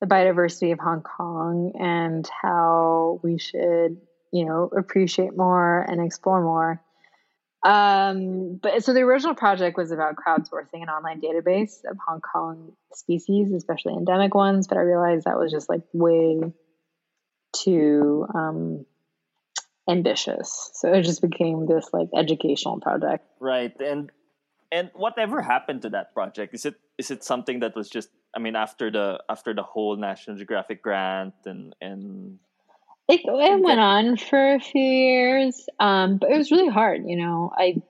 the biodiversity of Hong Kong and how we should, you know, appreciate more and explore more. Um, but so the original project was about crowdsourcing an online database of Hong Kong species, especially endemic ones. But I realized that was just like way too um, ambitious. So it just became this like educational project. Right. And and whatever happened to that project? Is it is it something that was just I mean after the after the whole National Geographic grant and and it, it went on for a few years, um, but it was really hard. You know, I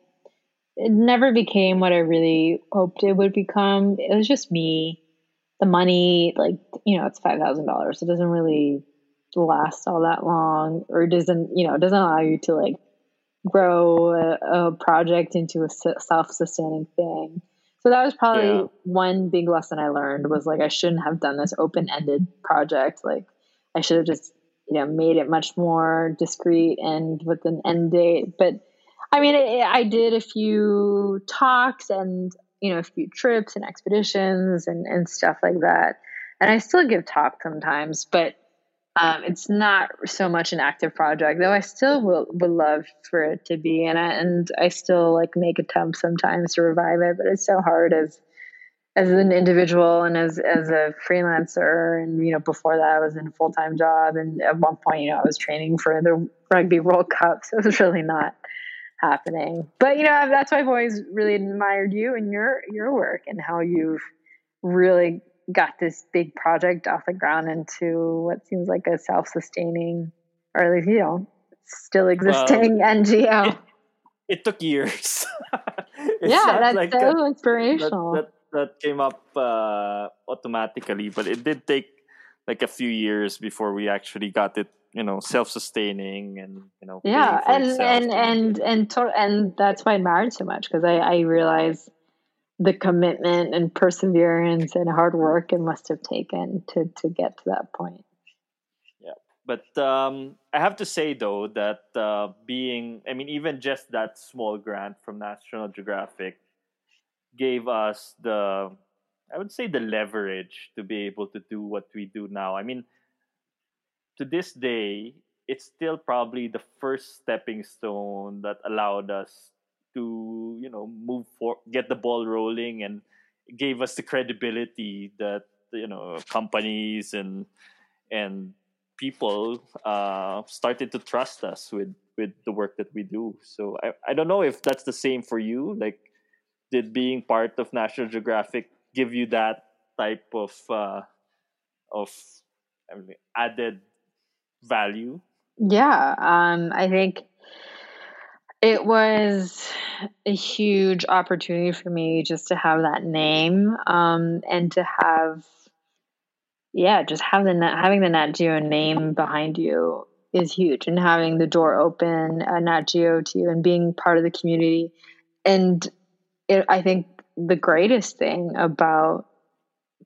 it never became what I really hoped it would become. It was just me. The money, like you know, it's five thousand dollars. It doesn't really last all that long, or doesn't you know, it doesn't allow you to like grow a, a project into a self-sustaining thing. So that was probably yeah. one big lesson I learned was like I shouldn't have done this open-ended project. Like I should have just you know made it much more discreet and with an end date. But i mean it, i did a few talks and you know a few trips and expeditions and, and stuff like that. And i still give talks sometimes but um, it's not so much an active project though i still will, would love for it to be and I, and I still like make attempts sometimes to revive it but it's so hard as as an individual and as as a freelancer. And you know before that I was in a full-time job. And at one point you know I was training for the rugby world cup. So it was really not happening. But you know that's why I've always really admired you and your your work and how you've really got this big project off the ground into what seems like a self-sustaining or at least you know still existing well, NGO it, it, took years. Yeah that's like so a, inspirational. that, that, that came up uh, automatically, but it did take like a few years before we actually got it, you know, self-sustaining and you know. Yeah, and and and and to- and that's why I married so much because I I realized the commitment and perseverance and hard work it must have taken to to get to that point. Yeah, but um, I have to say though that uh, being, I mean, even just that small grant from National Geographic gave us the, I would say, the leverage to be able to do what we do now. I mean, to this day, it's still probably the first stepping stone that allowed us to you know move for get the ball rolling and gave us the credibility that you know companies and and people uh, started to trust us with with the work that we do so I, I don't know if that's the same for you like did being part of national geographic give you that type of uh, of I mean, added value yeah um, i think it was a huge opportunity for me just to have that name um, and to have, yeah, just have the having the Nat Geo name behind you is huge, and having the door open at Nat Geo to you and being part of the community. And it, I think the greatest thing about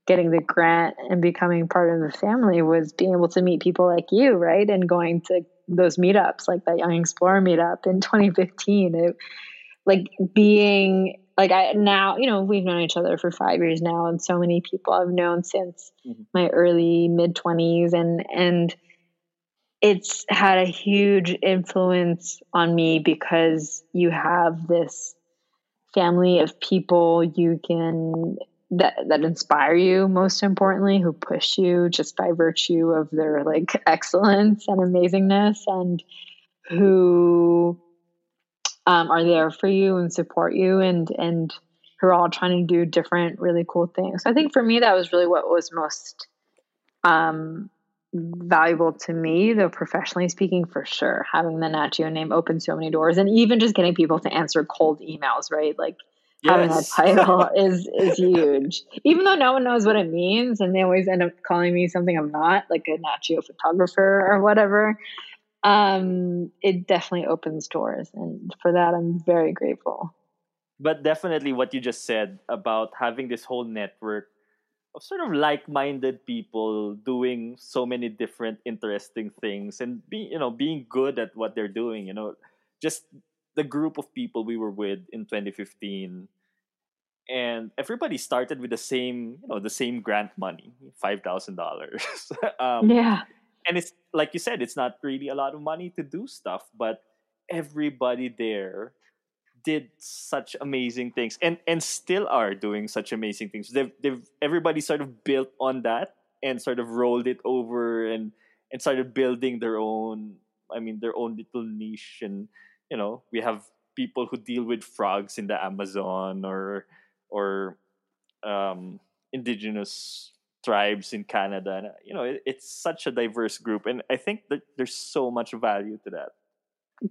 getting the grant and becoming part of the family was being able to meet people like you, right? And going to those meetups, like that Young Explorer meetup in 2015. It, like being like I now, you know, we've known each other for five years now, and so many people I've known since mm-hmm. my early mid 20s, and and it's had a huge influence on me because you have this family of people you can that that inspire you most importantly who push you just by virtue of their like excellence and amazingness and who um, are there for you and support you and and who are all trying to do different really cool things. So i think for me that was really what was most um, valuable to me though professionally speaking for sure having the Nat Geo name opened so many doors and even just getting people to answer cold emails right like yes. having that title is is huge. Even though no one knows what it means, and they always end up calling me something I'm not, like a Nat Geo photographer or whatever. Um, it definitely opens doors, and for that, I'm very grateful. But definitely, what you just said about having this whole network of sort of like-minded people doing so many different interesting things and being you know being good at what they're doing you know just the group of people we were with in 2015 and everybody started with the same you know the same grant money $5000 um, yeah. and it's like you said it's not really a lot of money to do stuff but everybody there did such amazing things and and still are doing such amazing things they've, they've everybody sort of built on that and sort of rolled it over and and started building their own i mean their own little niche and you know we have people who deal with frogs in the Amazon or or um, indigenous tribes in Canada. And, you know, it, it's such a diverse group, and I think that there's so much value to that.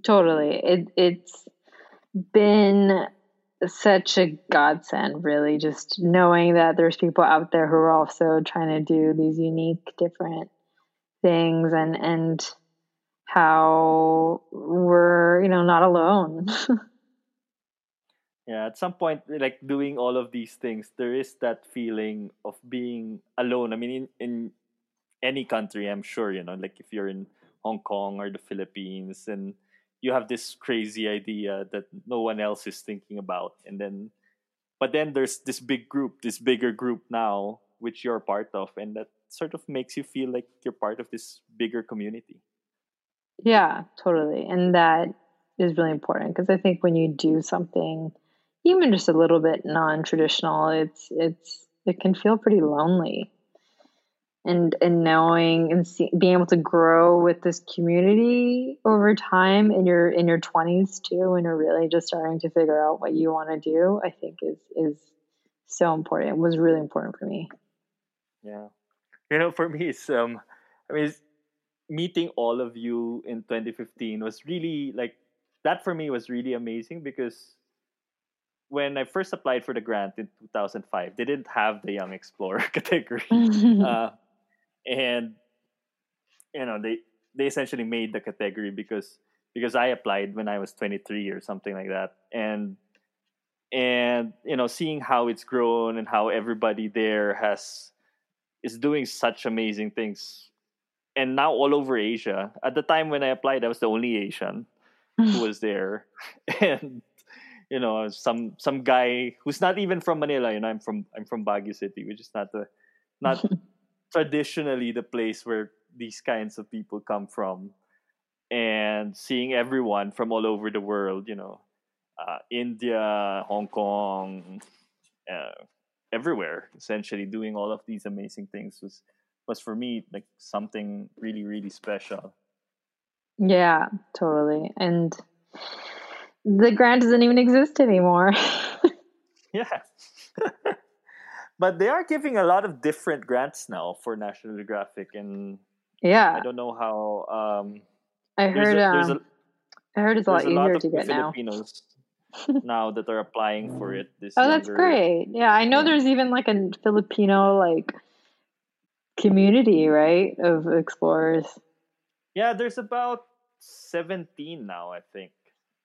Totally, it it's been such a godsend, really, just knowing that there's people out there who are also trying to do these unique, different things, and and how we're you know not alone. Yeah at some point like doing all of these things there is that feeling of being alone. I mean in, in any country i'm sure you know like if you're in hong kong or the philippines and you have this crazy idea that no one else is thinking about and then but then there's this big group this bigger group now which you're part of and that sort of makes you feel like you're part of this bigger community yeah, totally. And that is really important because I think when you do something even just a little bit non-traditional, it's it's it can feel pretty lonely. And and knowing and see, being able to grow with this community over time in your in your 20s too when you're really just starting to figure out what you want to do, I think is is so important. It was really important for me. Yeah. You know, for me it's um I mean meeting all of you in 2015 was really like that for me was really amazing because when I first applied for the grant in 2005, they didn't have the Young Explorer category, uh, and you know they they essentially made the category because because I applied when I was 23 or something like that, and and you know seeing how it's grown and how everybody there has is doing such amazing things. And now all over asia at the time when i applied i was the only asian who was there. And you know some some guy who's not even from manila you know i'm from i'm from baguio city which is not the not traditionally the place where these kinds of people come from and seeing everyone from all over the world you know uh, India, Hong Kong, uh, everywhere, essentially doing all of these amazing things was was for me like something really really special. Yeah, totally. And the grant doesn't even exist anymore. yeah. but they are giving a lot of different grants now for National Geographic and yeah. I don't know how um I heard a, um, a, I heard it's a lot easier to get Filipinos now that are applying for it. This oh, that's great. Yeah, I know yeah. there's even like a Filipino like community, right, of explorers. Yeah, there's about seventeen now, I think.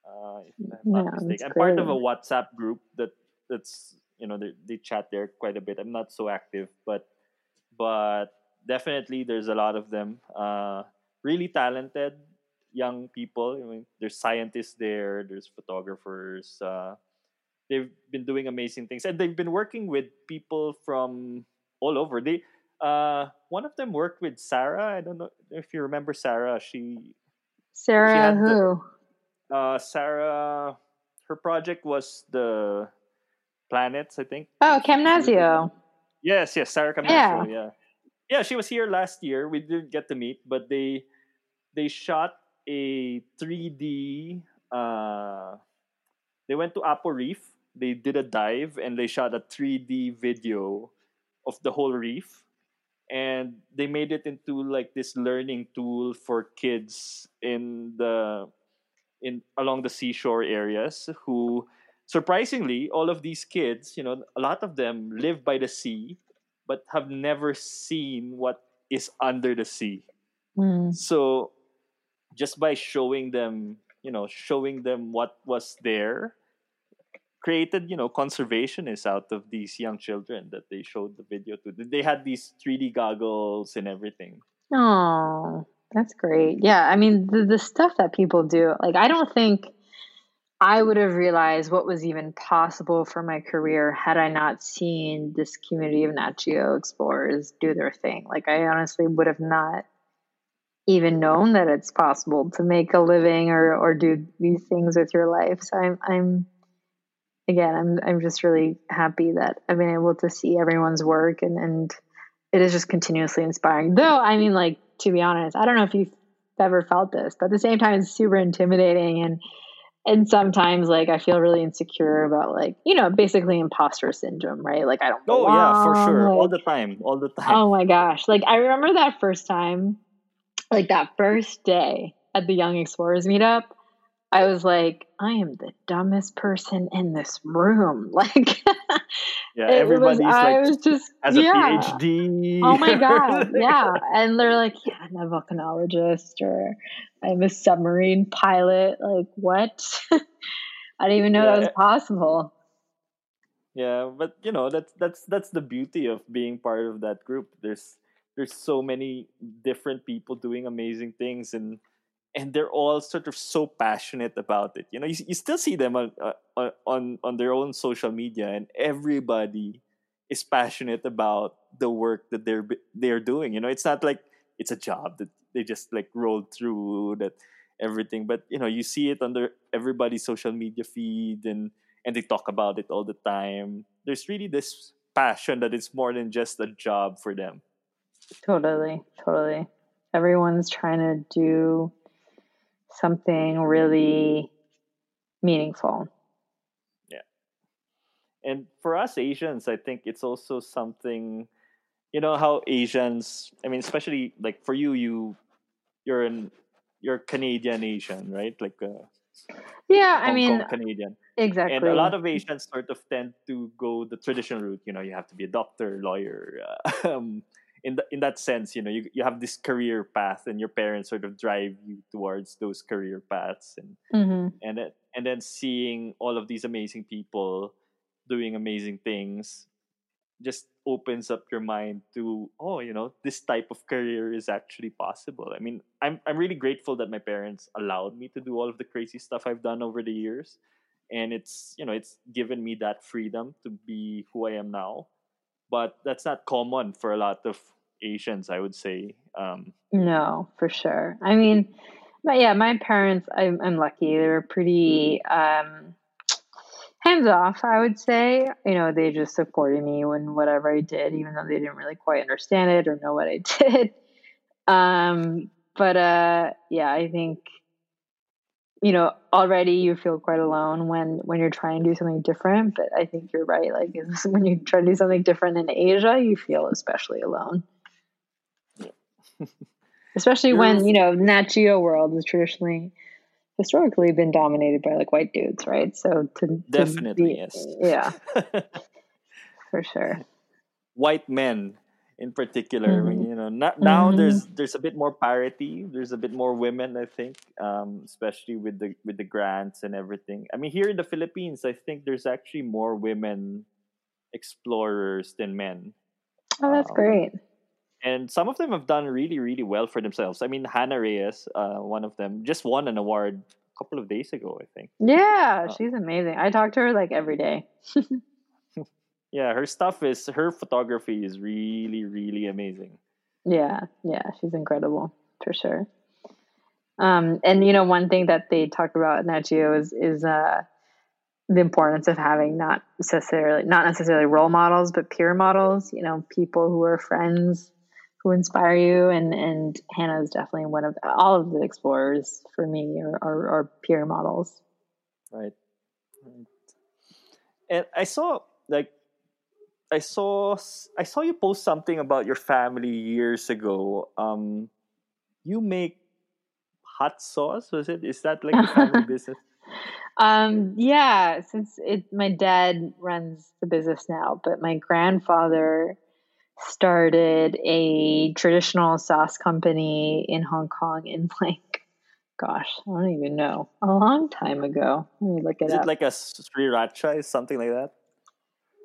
Uh, if I'm not yeah, mistaken. I'm part of a WhatsApp group that that's you know they, they chat there quite a bit. I'm not so active, but but definitely there's a lot of them. Uh, really talented young people. I mean, there's scientists there, there's photographers. Uh, they've been doing amazing things, and they've been working with people from all over. They uh, one of them worked with Sarah. I don't know if you remember Sarah. She Sarah she who? The, uh, Sarah. Her project was the planets. I think. Oh, Camnasio. Yes, yes, Sarah Camnasio. Yeah. yeah, yeah. She was here last year. We didn't get to meet, but they they shot a 3D. Uh, they went to Apo Reef. They did a dive and they shot a 3D video of the whole reef, and they made it into like this learning tool for kids in the in along the seashore areas who surprisingly all of these kids you know a lot of them live by the sea but have never seen what is under the sea. Mm. so just by showing them you know showing them what was there created you know conservationists out of these young children that they showed the video to. They had these 3d goggles and everything. Oh that's great. Yeah i mean the, the stuff that people do like i don't think i would have realized what was even possible for my career had i not seen this community of nat geo explorers do their thing like i honestly would have not even known that it's possible to make a living or or do these things with your life. So I'm I'm again I'm I'm just really happy that I've been able to see everyone's work and and it is just continuously inspiring. Though I mean like to be honest, I don't know if you've ever felt this, but at the same time it's super intimidating and and sometimes like I feel really insecure about like you know basically imposter syndrome, right? Like I don't. Oh yeah, for sure, like, all the time, all the time. Oh my gosh! Like I remember that first time like that first day at the Young Explorers meetup, I was like, I am the dumbest person in this room. Like, yeah, everybody's was, like, I was just as a yeah. PhD. Oh my god, yeah. And they're like, yeah, I'm a volcanologist or I'm a submarine pilot. Like, what? I didn't even know yeah. that was possible. Yeah, but you know that's that's that's the beauty of being part of that group. There's there's so many different people doing amazing things and and they're all sort of so passionate about it. You know you, you still see them on, uh, on on their own social media and everybody is passionate about the work that they're they're doing. You know it's not like it's a job that they just like rolled through that everything but you know you see it under everybody's social media feed and and they talk about it all the time. There's really this passion that it's more than just a job for them. Totally, totally. Everyone's trying to do something really meaningful. Yeah. And for us Asians, I think it's also something you know how Asians, I mean especially like for you you you're an you're Canadian Asian, right? Like uh, yeah, Hong I mean Kong Canadian. Exactly. And a lot of Asians sort of tend to go the traditional route. You know, you have to be a doctor, lawyer, uh, um, in the, in that sense, you know, you, you have this career path, and your parents sort of drive you towards those career paths, and hmm and then and then seeing all of these amazing people doing amazing things just opens up your mind to oh you know this type of career is actually possible. I mean i'm i'm really grateful that my parents allowed me to do all of the crazy stuff i've done over the years. And it's you know it's given me that freedom to be who i am now. But that's not common for a lot of asians i would say um No, for sure. I mean, but yeah, my parents, I'm, I'm lucky. They were pretty um, hands off, I would say. You know, they just supported me when whatever I did, even though they didn't really quite understand it or know what I did. Um, but uh, yeah, I think you know already you feel quite alone when when you're trying to do something different. But I think you're right. Like when you try to do something different in Asia, you feel especially alone. Especially when You're- know Nat Geo world has traditionally historically been dominated by like white dudes, right? So to, to Definitely, be- yes. yeah, for sure. white men in particular I mean, Mhm. you know not, now Mhm. there's there's a bit more parity there's a bit more women i think um, especially with the with the grants and everything i mean here in the philippines i think there's actually more women explorers than men Oh, that's Um, great. And some of them have done really really well for themselves i mean hannah reyes uh, one of them just won an award a couple of days ago i think Yeah, uh, she's amazing. I talk to her like every day. yeah her stuff is her photography is really really amazing Yeah, yeah, she's incredible for sure. Um, and you know, one thing that they talk about in Nat Geo is is uh, the importance of having not necessarily not necessarily role models, but peer models. You know, people who are friends who inspire you. And and Hannah is definitely one of all of the explorers for me are are, are peer models. right right and i saw like i saw i saw you post something about your family years ago um you make hot sauce was it is that like a family business Um, yeah, since it my dad runs the business now, but my grandfather started a traditional sauce company in Hong Kong in like gosh, I don't even know. A long time ago. Let me look it is up. it like a sriracha something like that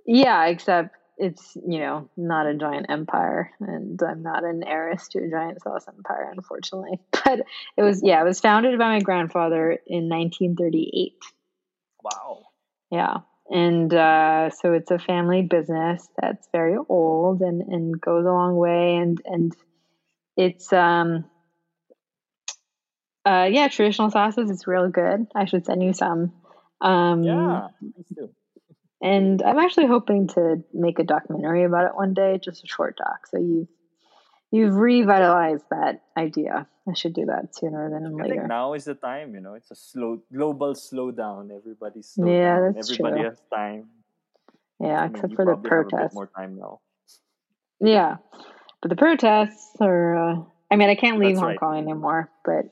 yeah, except it's, you know, not a giant empire and I'm not an heiress to a giant sauce empire, unfortunately. But it was yeah, it was founded by my grandfather in 1938. wow Yeah. And uh, so it's a family business that's very old and, and goes a long way. And, and it's, um, uh, yeah, traditional sauces. It's real good. I should send you some. Um, yeah please do. And I'm actually hoping to make a documentary about it one day, just a short doc. So you've, you've revitalized that idea. I should do that sooner than I think later. now is the time, you know. It's a slow global slowdown. Everybody's slowed Yeah, down. that's Everybody true. has time. Yeah, I mean, except for the probably have a bit protests. more time now. Yeah, but the protests are. Uh, I mean, I can't leave That's Hong right. Kong anymore, but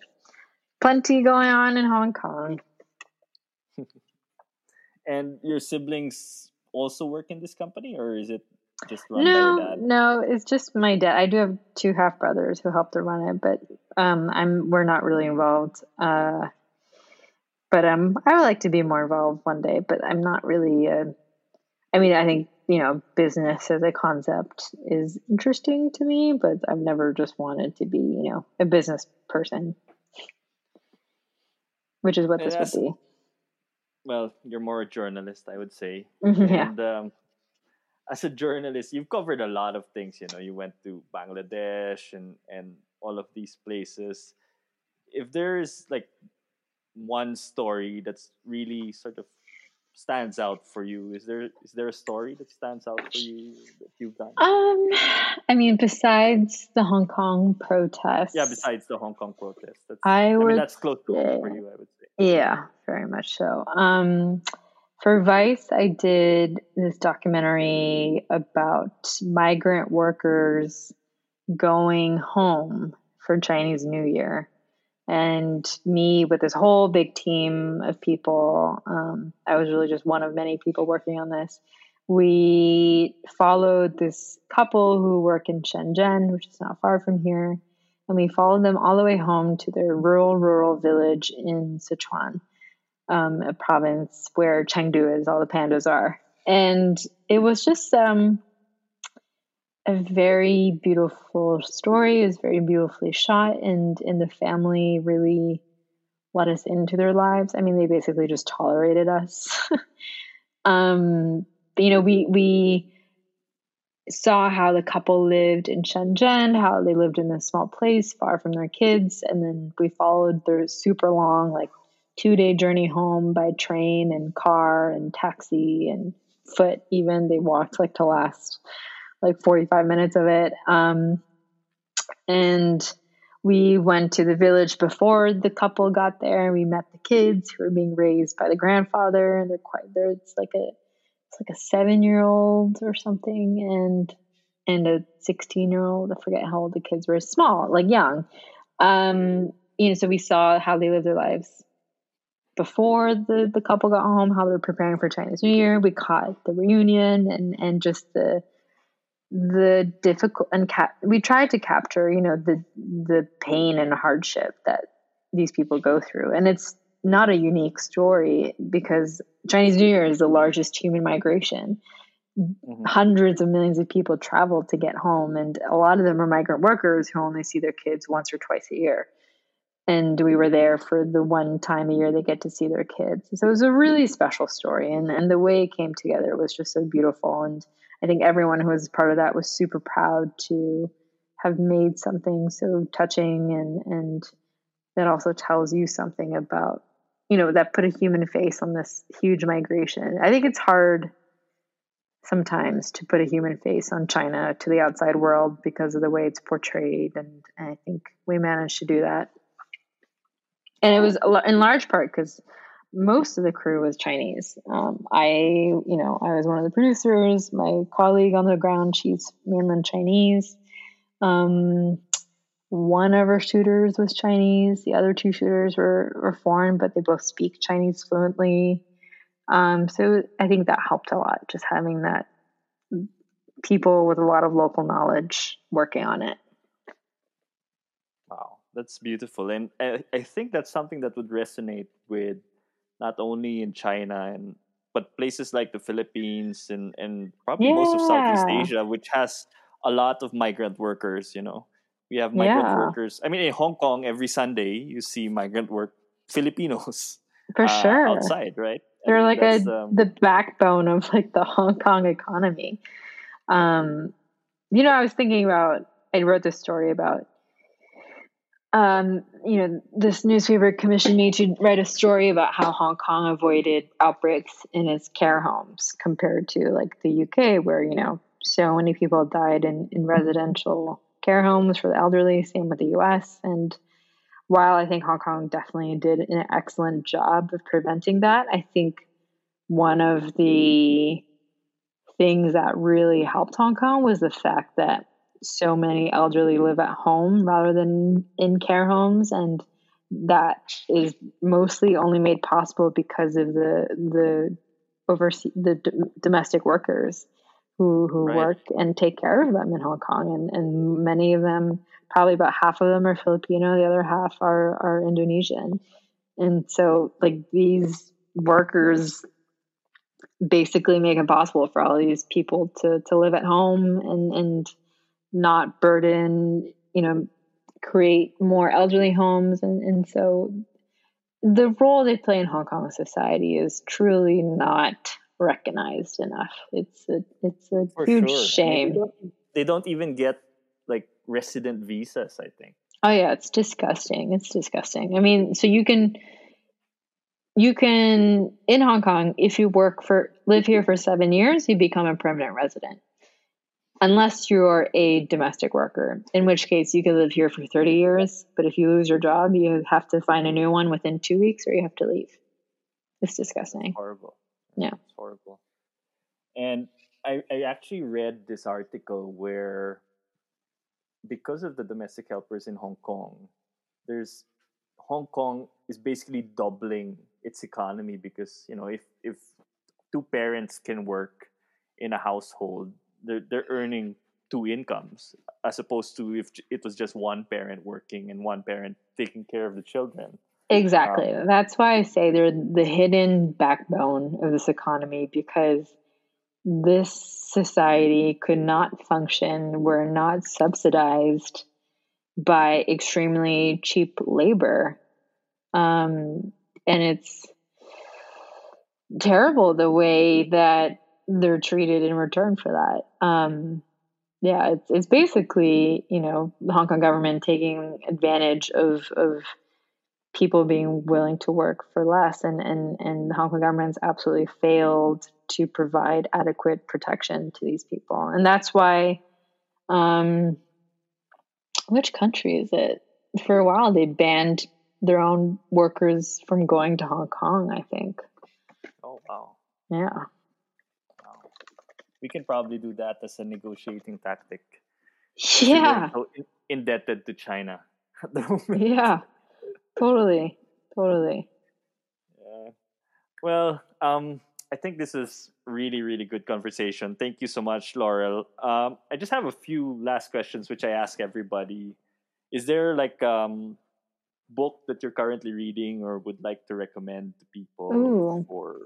plenty going on in Hong Kong. And your siblings also work in this company, or is it just run No, by your dad? no, it's just my dad. I do have two half brothers who help to run it, but um, I'm we're not really involved. Uh, but um, I would like to be more involved one day, but I'm not really. Uh, I mean, I think you know, business as a concept is interesting to me, but I've never just wanted to be, you know, a business person, which is what And this would be. Well, you're more a journalist, I would say. yeah. And um, as a journalist, you've covered a lot of things. You know, you went to Bangladesh and and all of these places. If there is like one story that's really sort of stands out for you, is there is there a story that stands out for you that you've done? Um, I mean, besides the Hong Kong protests, yeah, besides the Hong Kong protest, that's, I I, mean would that's close to home for you, I would say. Yeah, very much so. Um, for Vice, I did this documentary about migrant workers going home for Chinese New Year. And me with this whole big team of people, um, I was really just one of many people working on this. we followed this couple who work in Shenzhen, which is not far from here, and we followed them all the way home to their rural, rural village in Sichuan, um, a province where Chengdu is, all the pandas are. And it was just um, a very beautiful story. It was very beautifully shot, and and the family really let us into their lives. I mean, they basically just tolerated us. um, you know, we we saw how the couple lived in Shenzhen, how they lived in this small place far from their kids, and then we followed their super long, like two day journey home by train and car and taxi and foot. Even. They walked like to last like forty five minutes of it. Um, and we went to the village before the couple got there. And we met the kids who were being raised by the grandfather and they're quite there it's like a it's like a seven year old or something and and a 16 year old i forget how old the kids were. Small like young. Um you know so we saw how they lived their lives before the the couple got home how they were preparing for chinese new year we caught the reunion and and just the the difficult and cap- we tried to capture you know the the pain and hardship that these people go through and it's not a unique story because Chinese New Year is the largest human migration. Mm-hmm. Hundreds of millions of people travel to get home, and a lot of them are migrant workers who only see their kids once or twice a year. And we were there for the one time a year they get to see their kids. So it was a really special story, and, and the way it came together was just so beautiful. And I think everyone who was part of that was super proud to have made something so touching and and that also tells you something about you know that put a human face on this huge migration i think it's hard sometimes to put a human face on china to the outside world because of the way it's portrayed and, and i think we managed to do that and it was in large part because most of the crew was chinese um, i you know i was one of the producers my colleague on the ground she's mainland chinese um, one of our shooters was Chinese. The other two shooters were, were foreign, but they both speak Chinese fluently. Um, so I think that helped a lot, just having that people with a lot of local knowledge working on it. Wow, that's beautiful. And I, I think that's something that would resonate with not only in China and but places like the Philippines and, and probably yeah. most of Southeast Asia, which has a lot of migrant workers, you know. We have migrant yeah. workers. I mean, in Hong Kong, every Sunday you see migrant work Filipinos for uh, sure outside, right? They're like a um, the backbone of like the Hong Kong economy. Um, you know, I was thinking about. I wrote this story about. Um, you know, this newspaper commissioned me to write a story about how Hong Kong avoided outbreaks in its care homes compared to like the UK, where you know so many people died in in residential care homes for the elderly, same with the US. And while I think Hong Kong definitely did an excellent job of preventing that, I think one of the things that really helped Hong Kong was the fact that so many elderly live at home rather than in care homes and that is mostly only made possible because of the the oversee the d- domestic workers who who right. work and take care of them in Hong Kong, and and many of them, probably about half of them are Filipino, the other half are are Indonesian, and so like these workers basically make it possible for all these people to to live at home and and not burden you know create more elderly homes and and so the role they play in Hong Kong society is truly not recognized enough. It's a it's a For huge sure. shame. They don't, they don't even get like resident visas. I think. Oh yeah, it's disgusting. It's disgusting. I mean, so you can you can in Hong Kong if you work for live here for 7 years, you become a permanent resident. Unless you're a domestic worker, in which case you can live here for 30 years, but if you lose your job, you have to find a new one within 2 weeks or you have to leave. It's disgusting. Horrible. Yeah. It's horrible. And I, I actually read this article where because of the domestic helpers in Hong Kong, there's Hong Kong is basically doubling its economy because, you know, if if two parents can work in a household, they're they're earning two incomes as opposed to if it was just one parent working and one parent taking care of the children. Exactly. Um, That's why I say they're the hidden backbone of this economy because this society could not function were not subsidized by extremely cheap labor. Um, and it's terrible the way that they're treated in return for that. Um, yeah, it's it's basically you know the Hong Kong government taking advantage of of people being willing to work for less, and and and the Hong Kong government's absolutely failed to provide adequate protection to these people, and that's why. Um, which country is it? For a while, they banned their own workers from going to Hong Kong. I think. Oh wow! Yeah we can probably do that as a negotiating tactic. Yeah. So indebted to China. yeah. Totally. Totally. Yeah. Well, um, I think this is really, really good conversation. Thank you so much, Laurel. Um, I just have a few last questions, which I ask everybody. Is there like um book that you're currently reading or would like to recommend to people Ooh. or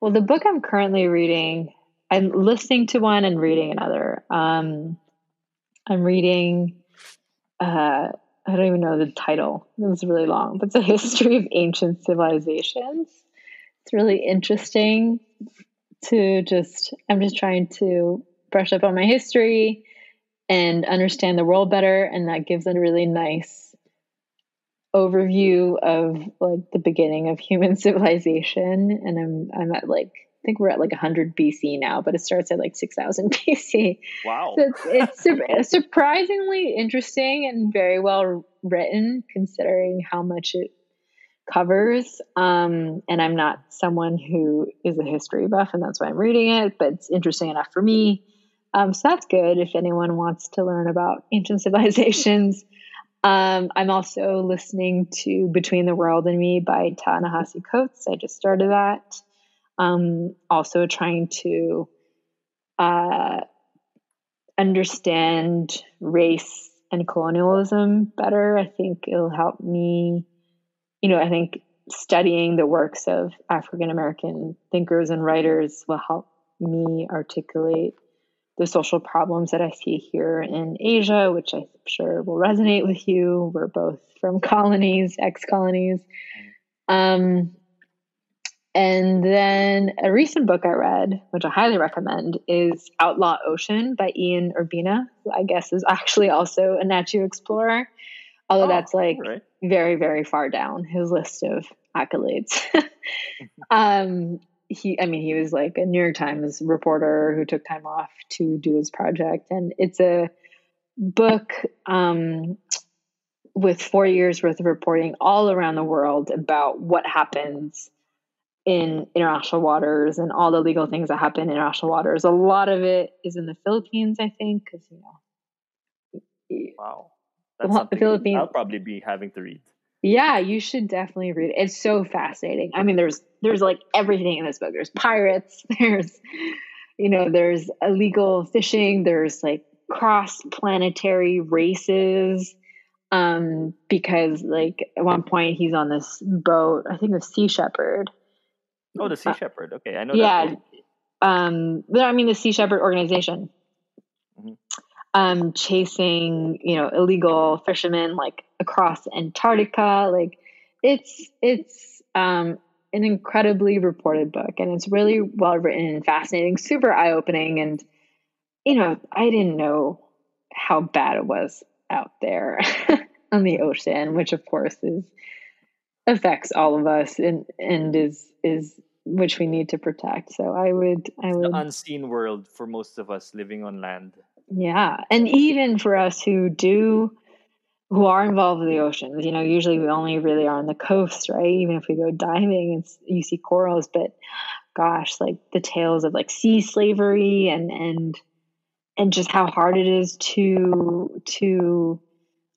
well the book i'm currently reading I'm listening to one and reading another. Um, I'm reading. Uh, I don't even know the title. It was really long, but it's a history of ancient civilizations. It's really interesting to just. I'm just trying to brush up on my history and understand the world better, and that gives a really nice overview of like the beginning of human civilization. And I'm I'm at like think we're at like 100 BC now, but it starts at like 6000 BC. Wow. So it's, it's surprisingly interesting and very well written considering how much it covers. Um, and I'm not someone who is a history buff, and that's why I'm reading it, but it's interesting enough for me. Um, so that's good if anyone wants to learn about ancient civilizations. Um, I'm also listening to Between the World and Me by Ta-Nehisi Coates. I just started that um, also trying to uh, understand race and colonialism better. I think it'll help me, you know, I think studying the works of African American thinkers and writers will help me articulate the social problems that I see here in Asia, which I'm sure will resonate with you. We're both from colonies, ex colonies. Um, and then a recent book I read, which I highly recommend, is Outlaw Ocean by Ian Urbina, who I guess is actually also a Nat Geo explorer, although oh, that's like right. very, very far down his list of accolades. um, he, I mean, he was like a New York Times reporter who took time off to do this project, and it's a book um, with four years worth of reporting all around the world about what happens in international waters and all the legal things that happen in international waters. A lot of it is in the Philippines, I think, because you know. Wow, that's the Philippines. I'll probably be having to read. Yeah, you should definitely read it. It's so fascinating. I mean, there's there's like everything in this book. There's pirates. There's you know there's illegal fishing. There's like cross planetary races um because like at one point he's on this boat i think a sea shepherd Oh, the Sea uh, Shepherd. Okay, I know. Yeah, um, I mean the Sea Shepherd organization, mm-hmm. um, chasing you know illegal fishermen like across Antarctica. Like it's it's um, an incredibly reported book, and it's really well written and fascinating, super eye opening, and you know I didn't know how bad it was out there on the ocean, which of course is affects all of us and and is is which we need to protect. So I would I would the unseen world for most of us living on land. Yeah. And even for us who do who are involved with the oceans, you know, usually we only really are on the coast, right? Even if we go diving and you see corals, but gosh, like the tales of like sea slavery and and and just how hard it is to to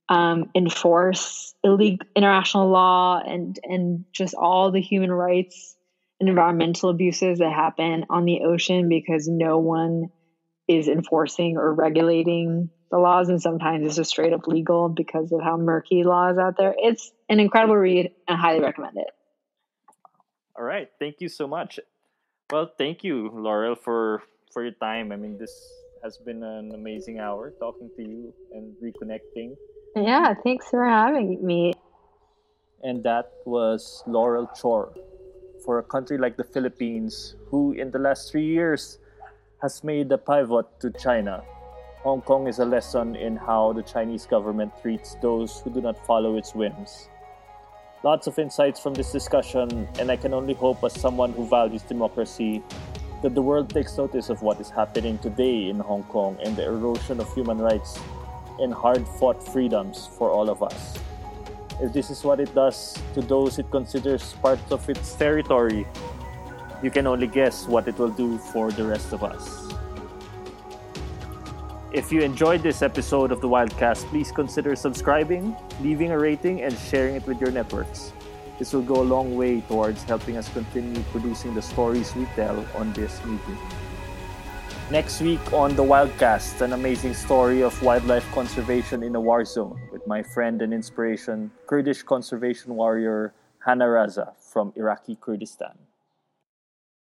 um, enforce illegal international law and and just all the human rights environmental abuses that happen on the ocean because no one is enforcing or regulating the laws and sometimes it's just straight up legal because of how murky laws out there. It's an incredible read and I highly recommend it. All right. Thank you so much. Well thank you laurel for for your time. I mean this has been an amazing hour talking to you and reconnecting. Yeah thanks for having me. And that was laurel chor for a country like the philippines who in the last three years has made a pivot to china Hong Kong is a lesson in how the Chinese government treats those who do not follow its whims. Lots of insights from this discussion, and I can only hope, as someone who values democracy, that the world takes notice of what is happening today in Hong Kong and the erosion of human rights and hard fought freedoms for all of us. If this is what it does to those it considers part of its territory, you can only guess what it will do for the rest of us. If you enjoyed this episode of the Wildcast, please consider subscribing, leaving a rating, and sharing it with your networks. This will go a long way towards helping us continue producing the stories we tell on this medium. Next week on the Wildcast, an amazing story of wildlife conservation in a war zone with my friend and inspiration, Kurdish conservation warrior Hana Raza from Iraqi Kurdistan.